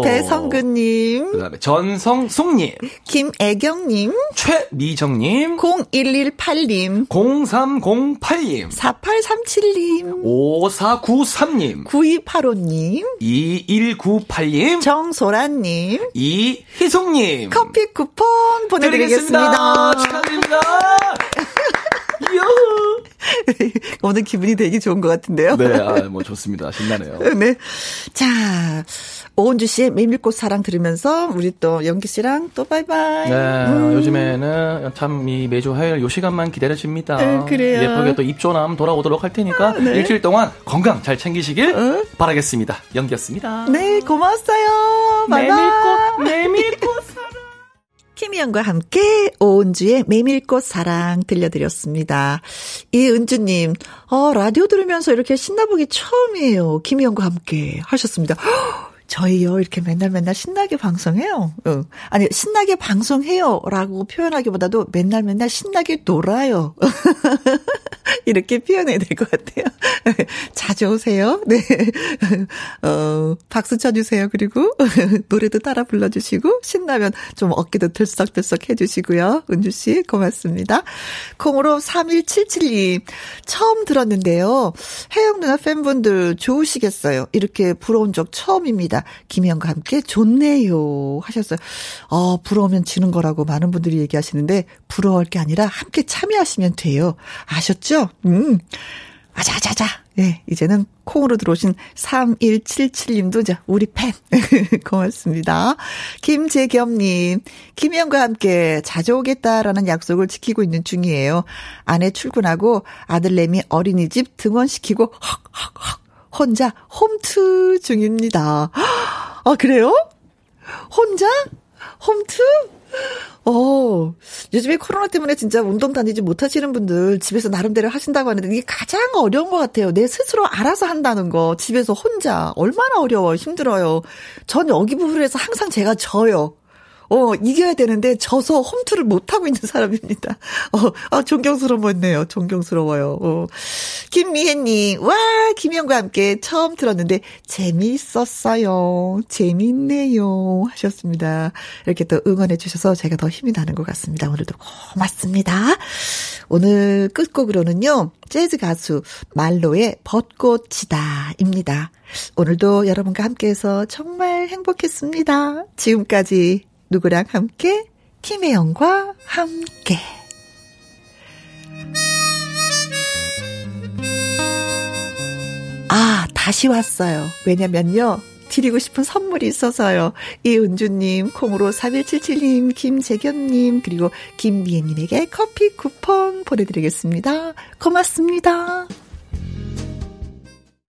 배성근님, 그 다음에 전성숙님, 김애경님, 최미정님, 0118님, 0308님, 4837님, 5493님, 9285님, 2198 5568님, 정소라님, 이희숙님 커피 쿠폰 보내드리겠습니다. 드리겠습니다. 축하드립니다. 오늘 기분이 되게 좋은 것 같은데요. 네, 아, 뭐 좋습니다. 신나네요. 네. 자, 오은주 씨의 메밀꽃 사랑 들으면서 우리 또 연기 씨랑 또 바이바이. 네, 음. 요즘에는 참 이 매주 화요일 요 시간만 기다려집니다. 네, 그래요. 예쁘게 또 입조남 돌아오도록 할 테니까 아, 네. 일주일 동안 건강 잘 챙기시길 어? 바라겠습니다. 연기였습니다. 네, 고마웠어요. 메밀꽃, 메밀꽃 사랑. 김희영과 함께 오은주의 메밀꽃 사랑 들려드렸습니다. 이은주님, 어, 라디오 들으면서 이렇게 신나보기 처음이에요. 김희영과 함께 하셨습니다. 저희요, 이렇게 맨날 맨날 신나게 방송해요. 응. 아니, 신나게 방송해요. 라고 표현하기보다도 맨날 맨날 신나게 놀아요. 이렇게 표현해야 될 것 같아요. 자주 오세요. 네. 어, 박수 쳐주세요. 그리고 노래도 따라 불러주시고, 신나면 좀 어깨도 들썩들썩 해주시고요. 은주 씨, 고맙습니다. 콩으로 3177님, 처음 들었는데요. 혜영 누나 팬분들 좋으시겠어요. 이렇게 부러운 적 처음입니다. 김희영과 함께 좋네요. 하셨어요. 어, 부러우면 지는 거라고 많은 분들이 얘기하시는데, 부러울 게 아니라 함께 참여하시면 돼요. 아셨죠? 음. 아자자자. 네, 이제는 콩으로 들어오신 3177님도 자, 우리 팬. 고맙습니다. 김재겸님, 김희영과 함께 자주 오겠다라는 약속을 지키고 있는 중이에요. 아내 출근하고 아들 내미 어린이집 등원시키고 헉 헉 헉 혼자 홈트 중입니다. 아, 그래요? 혼자? 홈트? 어, 요즘에 코로나 때문에 진짜 운동 다니지 못하시는 분들 집에서 나름대로 하신다고 하는데 이게 가장 어려운 것 같아요. 내 스스로 알아서 한다는 거. 집에서 혼자. 얼마나 어려워요. 힘들어요. 전 여기 부분에서 항상 제가 져요. 어, 이겨야 되는데 져서 홈트를 못하고 있는 사람입니다. 어, 아, 존경스러웠네요. 존경스러워요. 어. 김미혜님, 와, 김영과 함께 처음 들었는데 재미있었어요. 재미있네요. 하셨습니다. 이렇게 또 응원해 주셔서 제가 더 힘이 나는 것 같습니다. 오늘도 고맙습니다. 오늘 끝곡으로는요, 재즈 가수 말로의 벚꽃이다입니다. 오늘도 여러분과 함께해서 정말 행복했습니다. 지금까지 누구랑 함께? 김혜영과 함께. 아, 다시 왔어요. 왜냐면요. 드리고 싶은 선물이 있어서요. 이은주님, 콩으로 4177님, 김재견님, 그리고 김미애님에게 커피 쿠폰 보내드리겠습니다. 고맙습니다.